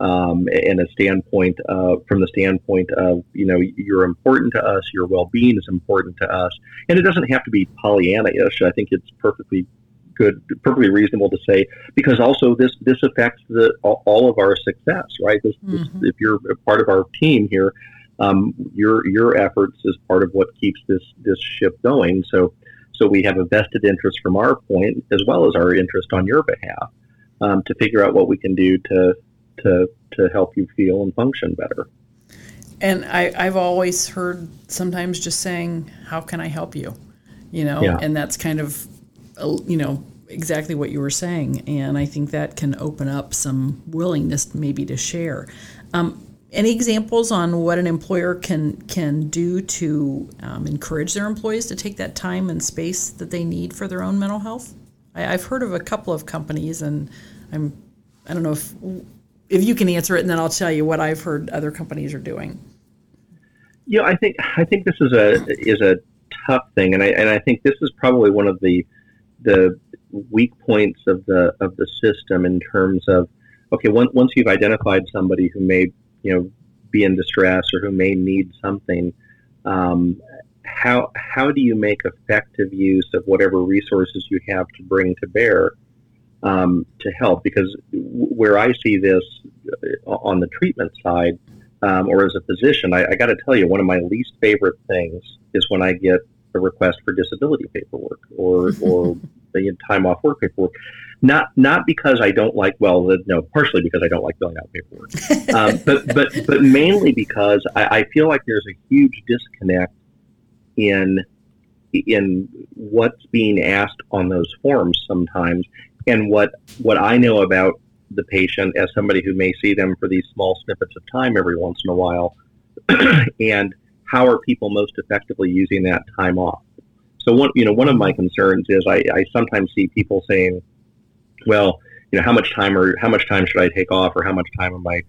B: um, and a standpoint uh, from the standpoint of you know you're important to us, your well-being is important to us, and it doesn't have to be Pollyanna-ish. I think it's perfectly good, perfectly reasonable to say because also this this affects the all of our success, right? This, mm-hmm. this, if you're a part of our team here, um, your your efforts is part of what keeps this this ship going. So so we have a vested interest from our point as well as our interest on your behalf um, to figure out what we can do to to to help you feel and function better.
A: And I, I've always heard sometimes just saying, "How can I help you?" You know, yeah. and that's kind of you know exactly what you were saying, and I think that can open up some willingness maybe to share. Um, any examples on what an employer can can do to um, encourage their employees to take that time and space that they need for their own mental health? I, have heard of a couple of companies, and I'm I don't know if if you can answer it, and then I'll tell you what I've heard other companies are doing.
B: Yeah, I think I think this is a is a tough thing, and I and I think this is probably one of the the weak points of the of the system in terms of okay, once once you've identified somebody who may you know be in distress or who may need something, um, how how do you make effective use of whatever resources you have to bring to bear um, to help? Because where I see this uh, on the treatment side, um, or as a physician, I, I got to tell you, one of my least favorite things is when I get a request for disability paperwork or or the time off work paperwork. Not not because I don't like well no partially because I don't like filling out paperwork, um, but but but mainly because I, I feel like there's a huge disconnect in in what's being asked on those forms sometimes and what what I know about the patient as somebody who may see them for these small snippets of time every once in a while and how are people most effectively using that time off so one you know one of my concerns is I, I sometimes see people saying well you know how much time or how much time should I take off or how much time am I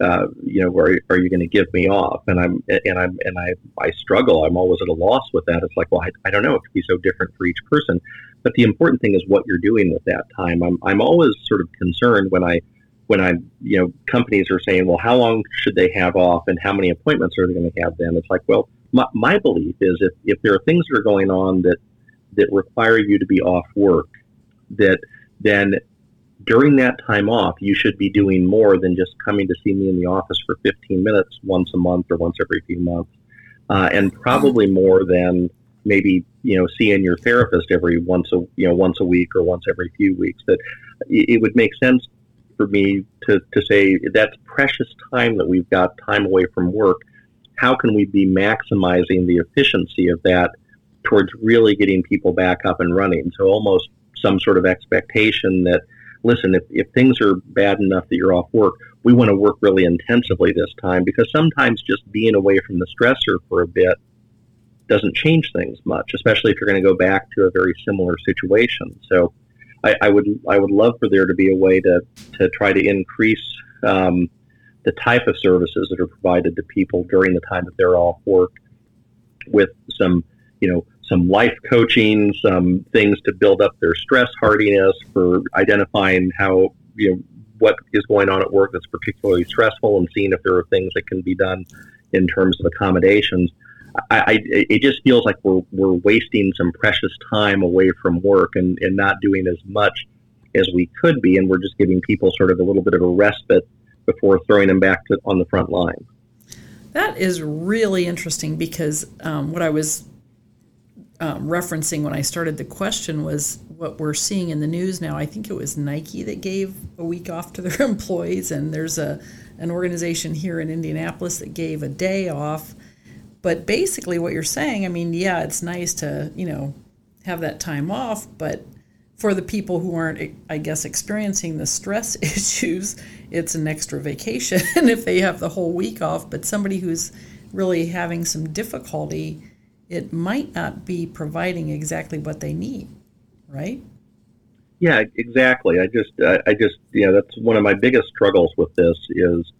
B: uh, you know, are, are you going to give me off? And I'm, and I'm, and I, I struggle. I'm always at a loss with that. It's like, well, I, I don't know. It could be so different for each person. But the important thing is what you're doing with that time. I'm, I'm always sort of concerned when I, when I, you know, companies are saying, well, how long should they have off and how many appointments are they going to have then? It's like, well, my, my belief is if, if there are things that are going on that, that require you to be off work, that then during that time off, you should be doing more than just coming to see me in the office for 15 minutes once a month or once every few months, uh, and probably more than maybe you know seeing your therapist every once a you know once a week or once every few weeks. That it would make sense for me to, to say that's precious time that we've got time away from work. How can we be maximizing the efficiency of that towards really getting people back up and running? So almost some sort of expectation that listen, if, if things are bad enough that you're off work, we want to work really intensively this time because sometimes just being away from the stressor for a bit doesn't change things much, especially if you're going to go back to a very similar situation. So I, I would I would love for there to be a way to, to try to increase um, the type of services that are provided to people during the time that they're off work with some, you know, some life coaching, some things to build up their stress hardiness for identifying how you know what is going on at work that's particularly stressful and seeing if there are things that can be done in terms of accommodations. I, I, it just feels like we're, we're wasting some precious time away from work and, and not doing as much as we could be, and we're just giving people sort of a little bit of a respite before throwing them back to, on the front line.
A: That is really interesting because um, what I was um, referencing when I started the question was what we're seeing in the news now. I think it was Nike that gave a week off to their employees, and there's a an organization here in Indianapolis that gave a day off. But basically, what you're saying, I mean, yeah, it's nice to you know have that time off, but for the people who aren't, I guess, experiencing the stress issues, it's an extra vacation if they have the whole week off. But somebody who's really having some difficulty it might not be providing exactly what they need, right?
B: Yeah, exactly. I just, I, just, know, that's one of my biggest struggles with this is,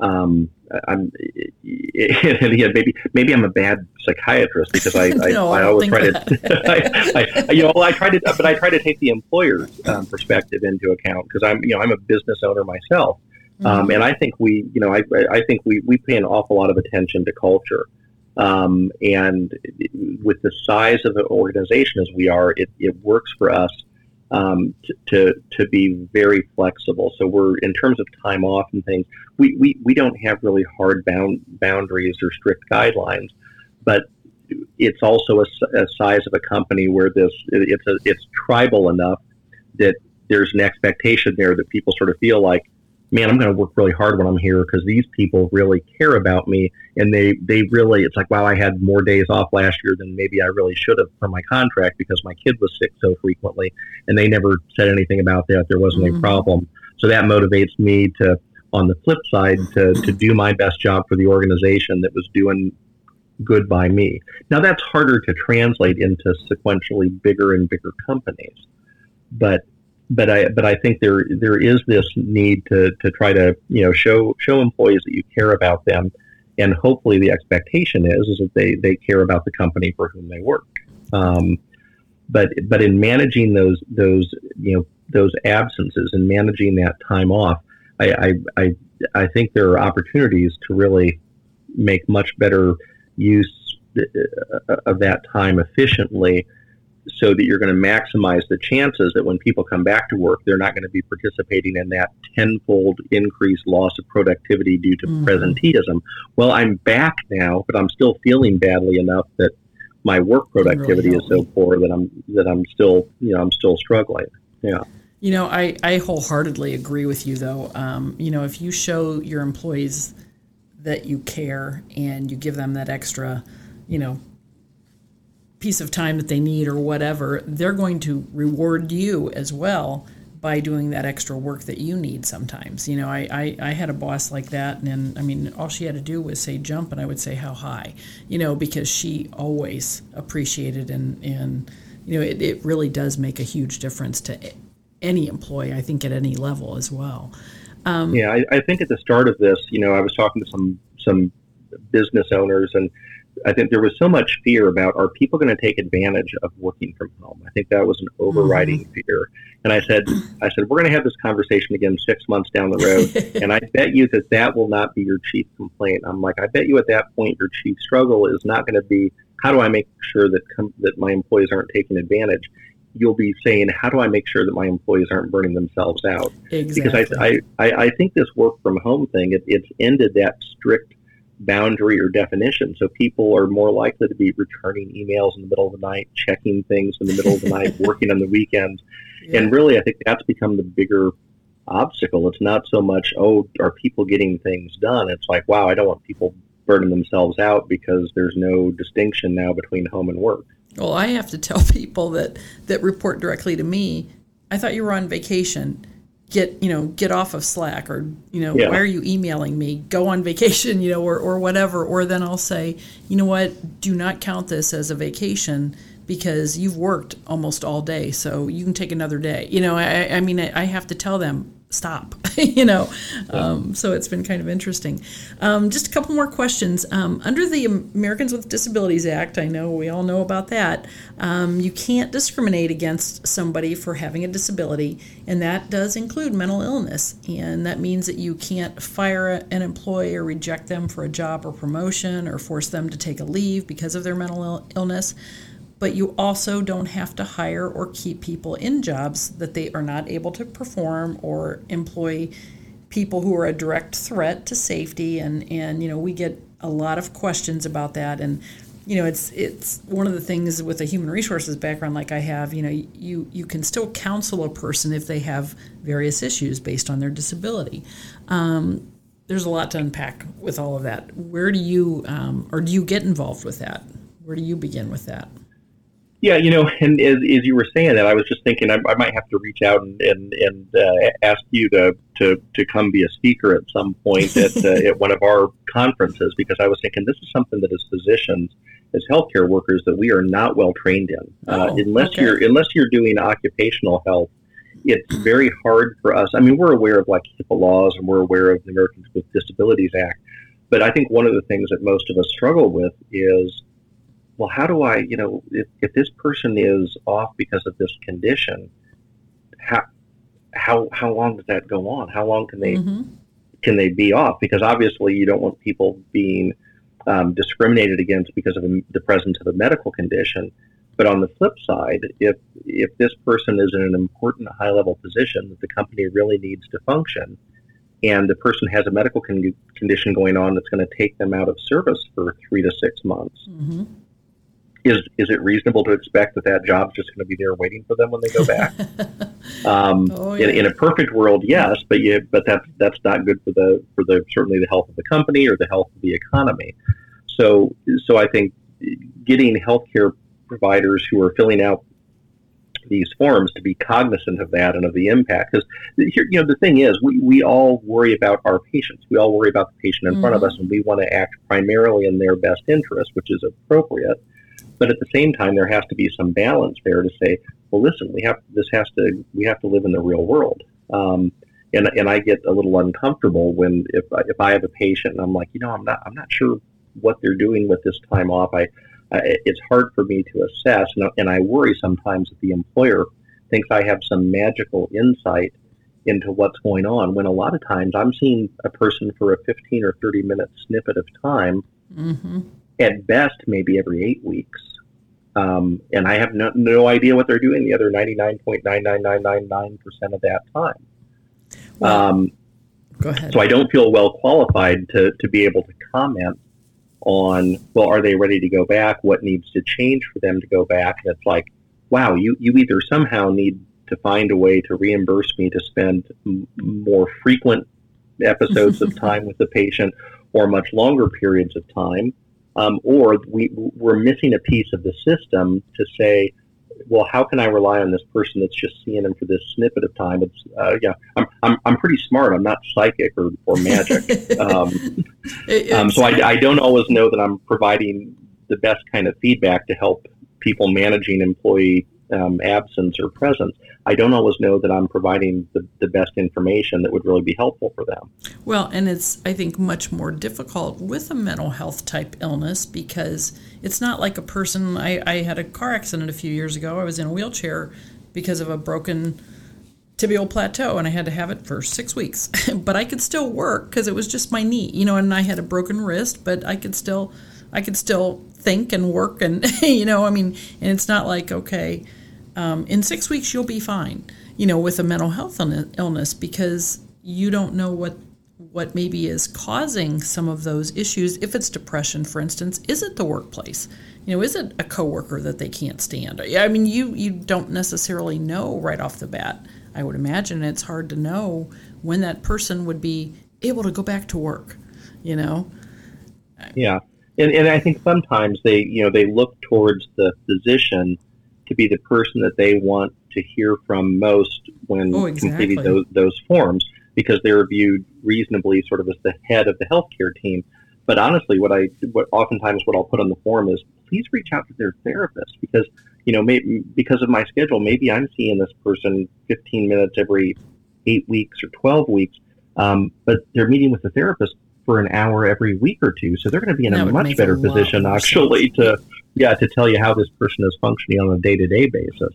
B: um, I'm, again, maybe, maybe I'm a bad psychiatrist because I,
A: no,
B: I,
A: I,
B: I always try
A: that.
B: to, I, you know, I try to, but I try to take the employer's um, perspective into account because I'm, you know, I'm a business owner myself. Um, mm-hmm. Um, and I think we, you know, I, I think we, we pay an awful lot of attention to culture. Um, and with the size of the organization as we are, it, it works for us um, to, to, to be very flexible. So we're in terms of time off and things, we, we, we don't have really hard bound boundaries or strict guidelines, but it's also a, a size of a company where this it's a, it's tribal enough that there's an expectation there that people sort of feel like man, I'm going to work really hard when I'm here because these people really care about me, and they they really. It's like, wow, I had more days off last year than maybe I really should have for my contract because my kid was sick so frequently, and they never said anything about that. There wasn't mm-hmm. a problem, so that motivates me to. On the flip side, to, to do my best job for the organization that was doing good by me. Now that's harder to translate into sequentially bigger and bigger companies. but but I but I think there there is this need to to try to you know show show employees that you care about them, and hopefully the expectation is is that they they care about the company for whom they work. Um, but but in managing those those you know those absences and managing that time off, I I I, I think there are opportunities to really make much better use uh, of that time efficiently so that you're going to maximize the chances that when people come back to work, they're not going to be participating in that tenfold increased loss of productivity due to mm-hmm. presenteeism. Well, I'm back now, but I'm still feeling badly enough that my work productivity really is so poor that I'm that I'm still you know I'm still struggling. Yeah.
A: You know, I, I wholeheartedly agree with you though. Um, you know, if you show your employees that you care and you give them that extra, you know, piece of time that they need or whatever, they're going to reward you as well by doing that extra work that you need sometimes. You know, I, I, I, had a boss like that, and I mean, all she had to do was say jump, and I would say how high, you know, because she always appreciated and, and you know, it, it really does make a huge difference to any employee, I think, at any level as well.
B: Um, yeah, I, I think at the start of this, you know, I was talking to some some business owners and I think there was so much fear about are people going to take advantage of working from home? I think that was an overriding mm-hmm. fear. And I said, I said, we're going to have this conversation again six months down the road, and I bet you that that will not be your chief complaint. I'm like, I bet you at that point your chief struggle is not going to be how do I make sure that com- that my employees aren't taking advantage. You'll be saying, how do I make sure that my employees aren't burning themselves out?
A: Exactly.
B: Because I, I, I think this work from home thing, it, it's ended that strict boundary or definition. So people are more likely to be returning emails in the middle of the night, checking things in the middle of the night, working on the weekends. Yeah. And really, I think that's become the bigger obstacle. It's not so much, oh, are people getting things done? It's like, wow, I don't want people burning themselves out because there's no distinction now between home and work.
A: Well, I have to tell people that, that report directly to me, I thought you were on vacation get you know get off of slack or you know yeah. why are you emailing me? Go on vacation you know or, or whatever. Or then i'll say you know what? Do not count this as a vacation because you've worked almost all day so you can take another day. You know i, I mean I, I have to tell them stop you know? Um, so it's been kind of interesting. Um, just a couple more questions. Um, under the americans with disabilities act i know we all know about that um, you can't discriminate against somebody for having a disability and that does include mental illness. And that means that you can't fire an employee or reject them for a job or promotion or force them to take a leave because of their mental illness but you also don't have to hire or keep people in jobs that they are not able to perform or employ people who are a direct threat to safety. And and you know we get a lot of questions about that. And you know it's it's one of the things with a human resources background like I have you know you you can still counsel a person if they have various issues based on their disability. Um, there's a lot to unpack with all of that. Where do you um, or do you get involved with that? Where do you begin with that
B: yeah, you know, and as, as you were saying that, I was just thinking I, I might have to reach out and and, and uh, ask you to, to to come be a speaker at some point at uh, at one of our conferences because I was thinking this is something that as physicians, as healthcare workers, that we are not well trained in. Uh, oh, unless okay. you're unless you're doing occupational health, it's very hard for us. I mean, we're aware of like HIPAA laws and we're aware of the Americans with Disabilities Act, but I think one of the things that most of us struggle with is well, how do I, you know, if, if this person is off because of this condition, how how how long does that go on? How long can they mm-hmm. can they be off? Because obviously, you don't want people being um, discriminated against because of the presence of a medical condition. But on the flip side, if if this person is in an important high level position that the company really needs to function, and the person has a medical con- condition going on that's going to take them out of service for three to six months. Mm-hmm is is it reasonable to expect that that job's just going to be there waiting for them when they go back? um, oh, yeah. in, in, a perfect world, yes, but you, but that's that's not good for the for the certainly the health of the company or the health of the economy. So so I think getting healthcare providers who are filling out these forms to be cognizant of that and of the impact because you know the thing is we, we all worry about our patients we all worry about the patient in mm-hmm. front of us mm-hmm. and we want to act primarily in their best interest which is appropriate but at the same time, there has to be some balance there to say, well, listen, we have this has to we have to live in the real world. Um, and, and I get a little uncomfortable when if I, if I have a patient and I'm like, you know, I'm not I'm not sure what they're doing with this time off. I, I it's hard for me to assess, and, and I worry sometimes that the employer thinks I have some magical insight into what's going on. When a lot of times I'm seeing a person for a 15 or 30 minute snippet of time, mm-hmm. At best maybe every eight weeks. Um, and I have no, no idea what they're doing the other 99.99999% of that time.
A: Um, go ahead.
B: So I don't feel well qualified to, to be able to comment on, well, are they ready to go back? What needs to change for them to go back? And it's like, wow, you, you either somehow need to find a way to reimburse me to spend m- more frequent episodes of time with the patient or much longer periods of time, um, or we, we're missing a piece of the system to say, well, how can I rely on this person that's just seeing them for this snippet of time? It's uh, yeah, I'm, I'm I'm pretty smart. I'm not psychic or, or magic. um, um, so I, I don't always know that I'm providing the best kind of feedback to help people managing employee um, absence or presence, I don't always know that I'm providing the, the best information that would really be helpful for them.
A: Well, and it's, I think, much more difficult with a mental health type illness because it's not like a person. I, I had a car accident a few years ago. I was in a wheelchair because of a broken tibial plateau and I had to have it for six weeks. but I could still work because it was just my knee, you know, and I had a broken wrist, but I could still. I could still think and work and you know i mean and it's not like okay um, in six weeks you'll be fine you know with a mental health illness because you don't know what what maybe is causing some of those issues. If it's depression for instance is it the workplace? You know is it a coworker that they can't stand? I mean you you don't necessarily know right off the bat i would imagine. It's hard to know when that person would be able to go back to work you know?
B: Yeah. And, and i think sometimes they you know they look towards the physician to be the person that they want to hear from most when
A: oh, exactly.
B: completing those, those forms because they're viewed reasonably sort of as the head of the healthcare team. But honestly, what I what oftentimes what I'll put on the form is please reach out to their therapist because you know maybe because of my schedule maybe I'm seeing this person 15 minutes every eight weeks or 12 weeks, um, but they're meeting with the therapist for an hour every week or two, so they're going to be in that a much better a position actually to yeah, to tell you how this person is functioning on a day to day basis,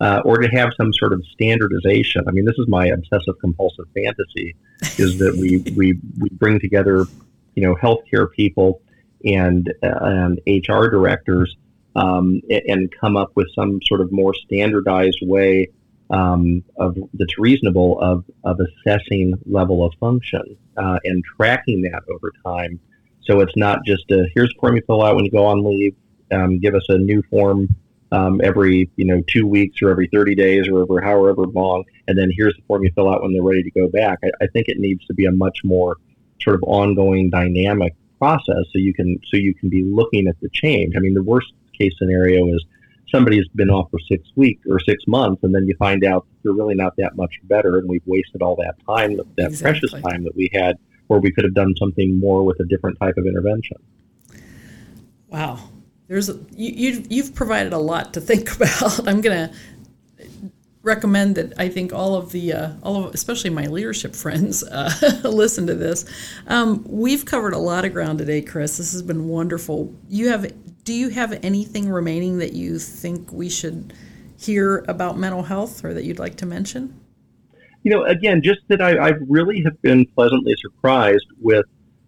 B: uh, or to have some sort of standardization. I mean, this is my obsessive compulsive fantasy: is that we we we bring together, you know, healthcare people and uh, and HR directors um, and come up with some sort of more standardized way um, of that's reasonable of of assessing level of function uh, and tracking that over time. So it's not just a here's form you fill out when you go on leave um, give us a new form um, every you know two weeks or every 30 days or over however long, and then here's the form you fill out when they're ready to go back. I, I think it needs to be a much more sort of ongoing dynamic process so you can so you can be looking at the change. I mean, the worst case scenario is somebody's been off for six weeks or six months, and then you find out you're really not that much better, and we've wasted all that time, that exactly. precious time that we had, where we could have done something more with a different type of intervention.
A: Wow, there's a, you, you've provided a lot to think about. I'm to recommend that I think all of the uh, all of especially my leadership friends uh, listen to this. Um, we've covered a lot of ground today, Chris. This has been wonderful. You have do you have anything remaining that you think we should hear about mental health or that you'd like to mention?
B: You know, again, just that I, I really have been pleasantly surprised with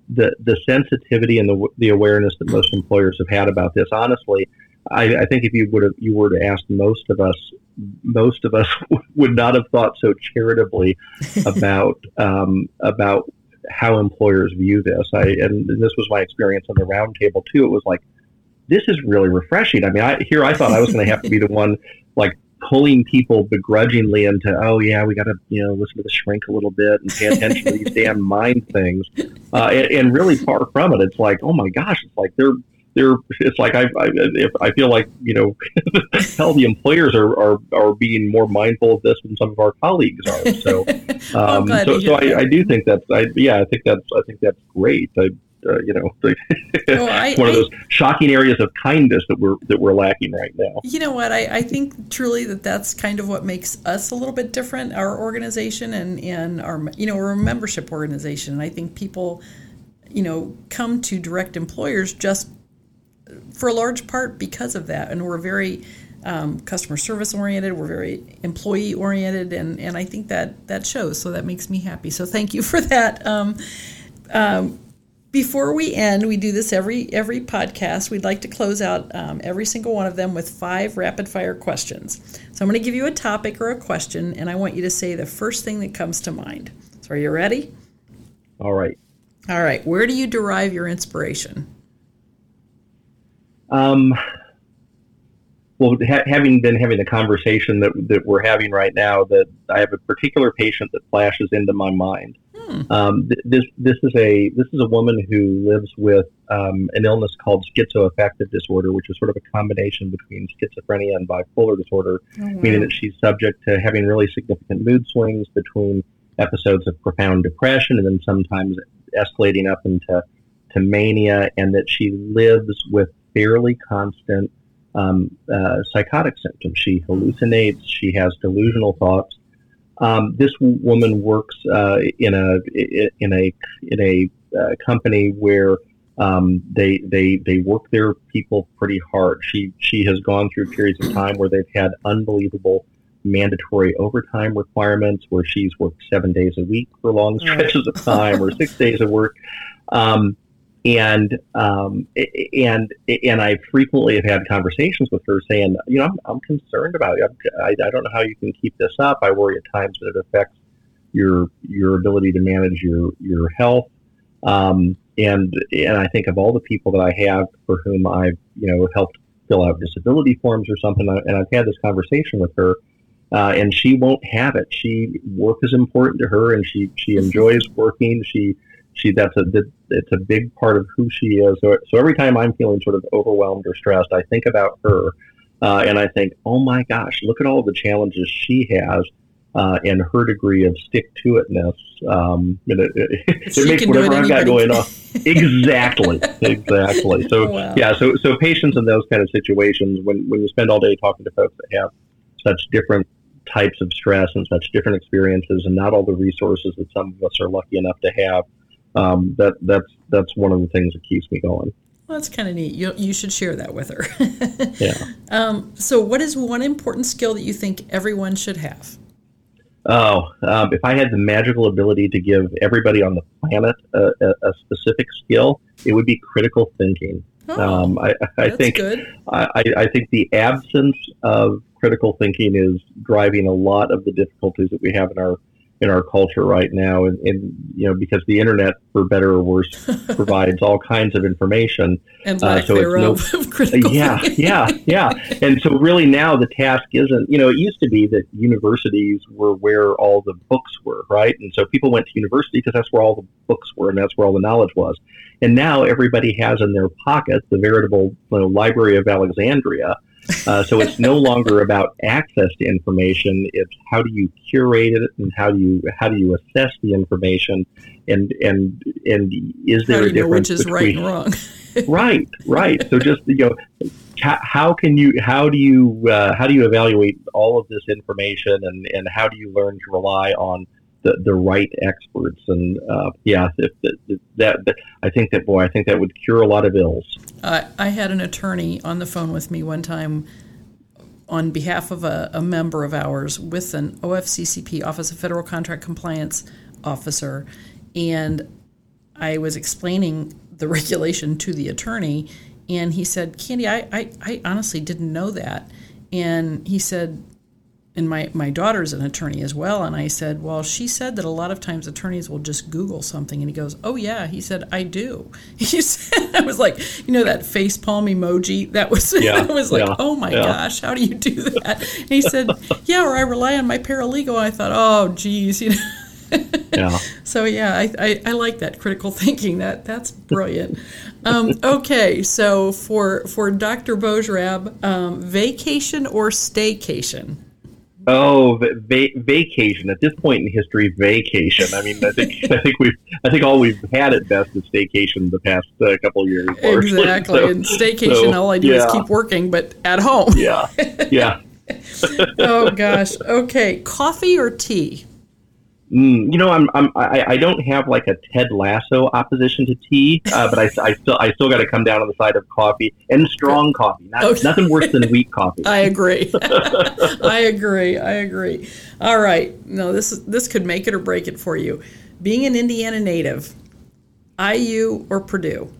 B: the the sensitivity and the the awareness that most employers have had about this. Honestly, I, I think if you would have you were to ask most of us, most of us would not have thought so charitably about um, about how employers view this. I and this was my experience on the roundtable too. It was like this is really refreshing. I mean, I, here I thought I was going to have to be the one like pulling people begrudgingly into, oh yeah, we got to you know listen to the shrink a little bit and pay attention to these damn mind things, uh, and, and, really far from it. It's like, oh my gosh, it's like they're they're it's like I I, if I feel like you know hell the employers are, are are being more mindful of this than some of our colleagues are. So um, so, so I, I, do think that's I, yeah I think that's I think that's great. I, uh, you know, the, oh, I, one of those shocking areas of kindness that we're that we're lacking right now.
A: You know what? I, I think truly that that's kind of what makes us a little bit different, our organization and and our you know we're a membership organization, and I think people, you know, come to direct employers just for a large part because of that, and we're very um, customer service oriented. We're very employee oriented, and and I think that that shows. So that makes me happy. So thank you for that. Um, um, before we end, we do this every every podcast. We'd like to close out um, every single one of them with five rapid fire questions. So I'm going to give you a topic or a question, and I want you to say the first thing that comes to mind. So are you ready?
B: All right.
A: All right. Where do you derive your inspiration?
B: Um, well, ha- having been having the conversation that that we're having right now, that I have a particular patient that flashes into my mind. Hmm. Um, th- this this is a this is a woman who lives with um, an illness called schizoaffective disorder, which is sort of a combination between schizophrenia and bipolar disorder, oh, wow. meaning that she's subject to having really significant mood swings between episodes of profound depression and then sometimes escalating up into to mania, and that she lives with fairly constant um, uh, psychotic symptoms. She hallucinates. She has delusional thoughts. Um, this woman works uh, in a in a in a uh, company where um, they they they work their people pretty hard. She she has gone through periods of time where they've had unbelievable mandatory overtime requirements, where she's worked seven days a week for long stretches of time, or six days of work. Um, and um, and and I frequently have had conversations with her saying, you know, I'm, I'm concerned about you. I, I don't know how you can keep this up. I worry at times that it affects your your ability to manage your your health. Um, and and I think of all the people that I have for whom I've you know helped fill out disability forms or something, and I've had this conversation with her. Uh, and she won't have it. She work is important to her, and she she enjoys working. She she that's a it's a big part of who she is. So, so every time I'm feeling sort of overwhelmed or stressed, I think about her, uh, and I think, oh my gosh, look at all the challenges she has. Uh, and her degree of stick to itness, um, it, it, it makes whatever I've got going on. exactly, exactly. So wow. yeah, so so patience in those kind of situations when when you spend all day talking to folks that have such different types of stress and such different experiences, and not all the resources that some of us are lucky enough to have um, that that's that's one of the things that keeps me going.
A: Well, that's kind of neat. You, you should share that with her. yeah. Um, so, what is one important skill that you think everyone should have?
B: Oh, um, if I had the magical ability to give everybody on the planet a, a, a specific skill, it would be critical thinking. Oh, um, I, I think I, I, think the absence of critical thinking is driving a lot of the difficulties that we have in our in our culture right now, and, and, you know because the internet, for better or worse, provides all kinds of information.
A: And uh, so it's no,
B: yeah, yeah, yeah. And so really now the task isn't. You know, it used to be that universities were where all the books were, right? And so people went to university because that's where all the books were, and that's where all the knowledge was. And now everybody has in their pocket the veritable you know, Library of Alexandria uh, so it's no longer about access to information. It's how do you curate it and how do you how do you assess the information and and and is there
A: a
B: difference
A: which is
B: between,
A: right and wrong?
B: right, right. So just you know, how, how can you how do you uh, how do you evaluate all of this information and and how do you learn to rely on the, the right experts. And uh, yeah, if, if that, that, I think that boy, I think that would cure a lot of ills.
A: Uh, I had an attorney on the phone with me one time on behalf of a, a member of ours with an OFCCP Office of Federal Contract Compliance officer, and I was explaining the regulation to the attorney, and he said, "Candy, I, I, I honestly didn't know that." And he said, and my, my daughter's an attorney as well. And I said, Well, she said that a lot of times attorneys will just Google something. And he goes, Oh, yeah. He said, I do. He said, I was like, you know, that face palm emoji. That was, yeah, I was like, yeah, Oh my yeah. gosh, how do you do that? And he said, Yeah, or I rely on my paralegal. I thought, Oh, geez, you know. yeah. So yeah, I, I, I, like that critical thinking. That that's brilliant. Um, okay, so for for Dr. Bojrab, um, vacation or staycation?
B: Oh, va- vacation. At this point in history, vacation. I mean, I think I think we've I think all we've had at best is staycation the past uh, couple of years.
A: Exactly. So, and staycation, so, all I do yeah. is keep working, but at home.
B: Yeah. Yeah.
A: oh gosh. Okay. Coffee or tea?
B: Mm, you know, I'm, I'm I, I, don't have like a Ted Lasso opposition to tea, uh, but I, I still I still got to come down on the side of coffee and strong coffee. Not, okay. Nothing worse than weak coffee.
A: I agree. I agree. I agree. All right, no, this is this could make it or break it for you. Being an Indiana native, IU or Purdue?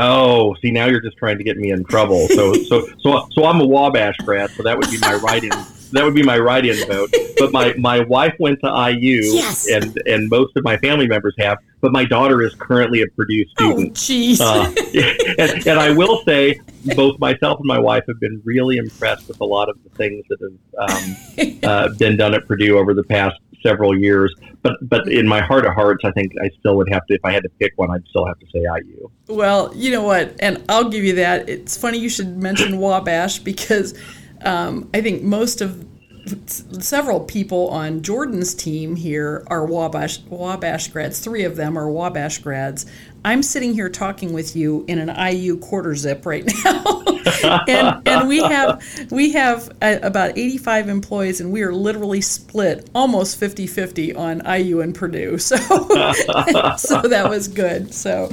B: Oh, see, now you're just trying to get me in trouble. So, so, so, so I'm a Wabash grad, so that would be my write-in that would be my write-in vote. But my, my wife went to IU,
A: yes.
B: and and most of my family members have. But my daughter is currently a Purdue oh, student.
A: Oh, jeez.
B: Uh, and, and, I will say, both myself and my wife have been really impressed with a lot of the things that have um, uh, been done at Purdue over the past several years. But but in my heart of hearts, I think I still would have to, if I had to pick one, I'd still have to say IU.
A: Well, you know what, and I'll give you that. It's funny you should mention Wabash because um, I think most of several people on Jordan's team here are Wabash Wabash grads. Three of them are Wabash grads. I'm sitting here talking with you in an IU quarter zip right now, and and we have we have about 85 employees, and we are literally split almost 50-50 on IU and Purdue. So so that was good. So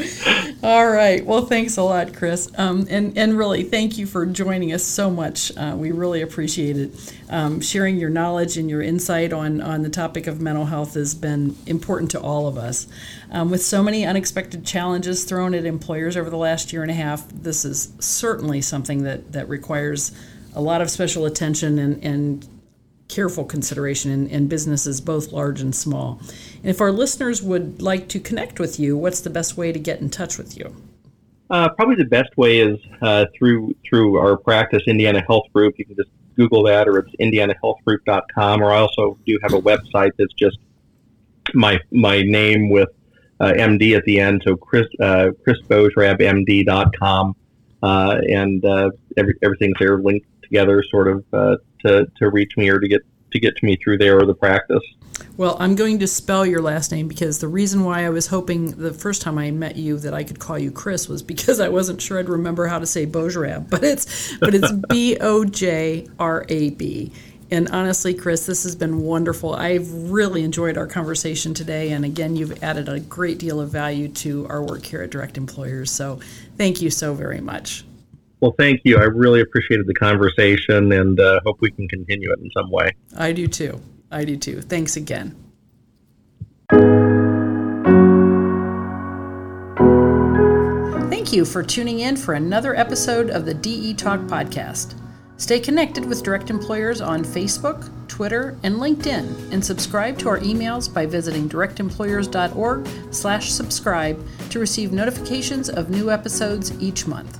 A: all right, well, thanks a lot, Chris, um, and and really thank you for joining us so much. Uh, we really appreciate it. Um, sharing your knowledge and your insight on on the topic of mental health has been important to all of us. Um, with so many unexpected challenges thrown at employers over the last year and a half, this is certainly something that, that requires a lot of special attention and, and careful consideration in, in, businesses, both large and small. And if our listeners would like to connect with you, what's the best way to get in touch with you?
B: Uh, probably the best way is uh, through through our practice, Indiana Health Group. You can just Google that, or it's IndianaHealthGroup.com. Or I also do have a website that's just my my name with uh, MD at the end. So Chris uh, chrisbojrabmd.com, uh, and uh, every, everything's there linked together, sort of uh, to to reach me or to get to get to me through there or the practice.
A: Well, I'm going to spell your last name because the reason why I was hoping the first time I met you that I could call you Chris was because I wasn't sure I'd remember how to say Bojrab, but it's but it's B O J R A B. And honestly, Chris, this has been wonderful. I've really enjoyed our conversation today. And again, you've added a great deal of value to our work here at Direct Employers. So thank you so very much.
B: Well, thank you. I really appreciated the conversation and uh, hope we can continue it in some way.
A: I do too. I do too. Thanks again. Thank you for tuning in for another episode of the DE Talk podcast. Stay connected with direct employers on Facebook, Twitter, and LinkedIn, and subscribe to our emails by visiting directemployers.org/slash subscribe to receive notifications of new episodes each month.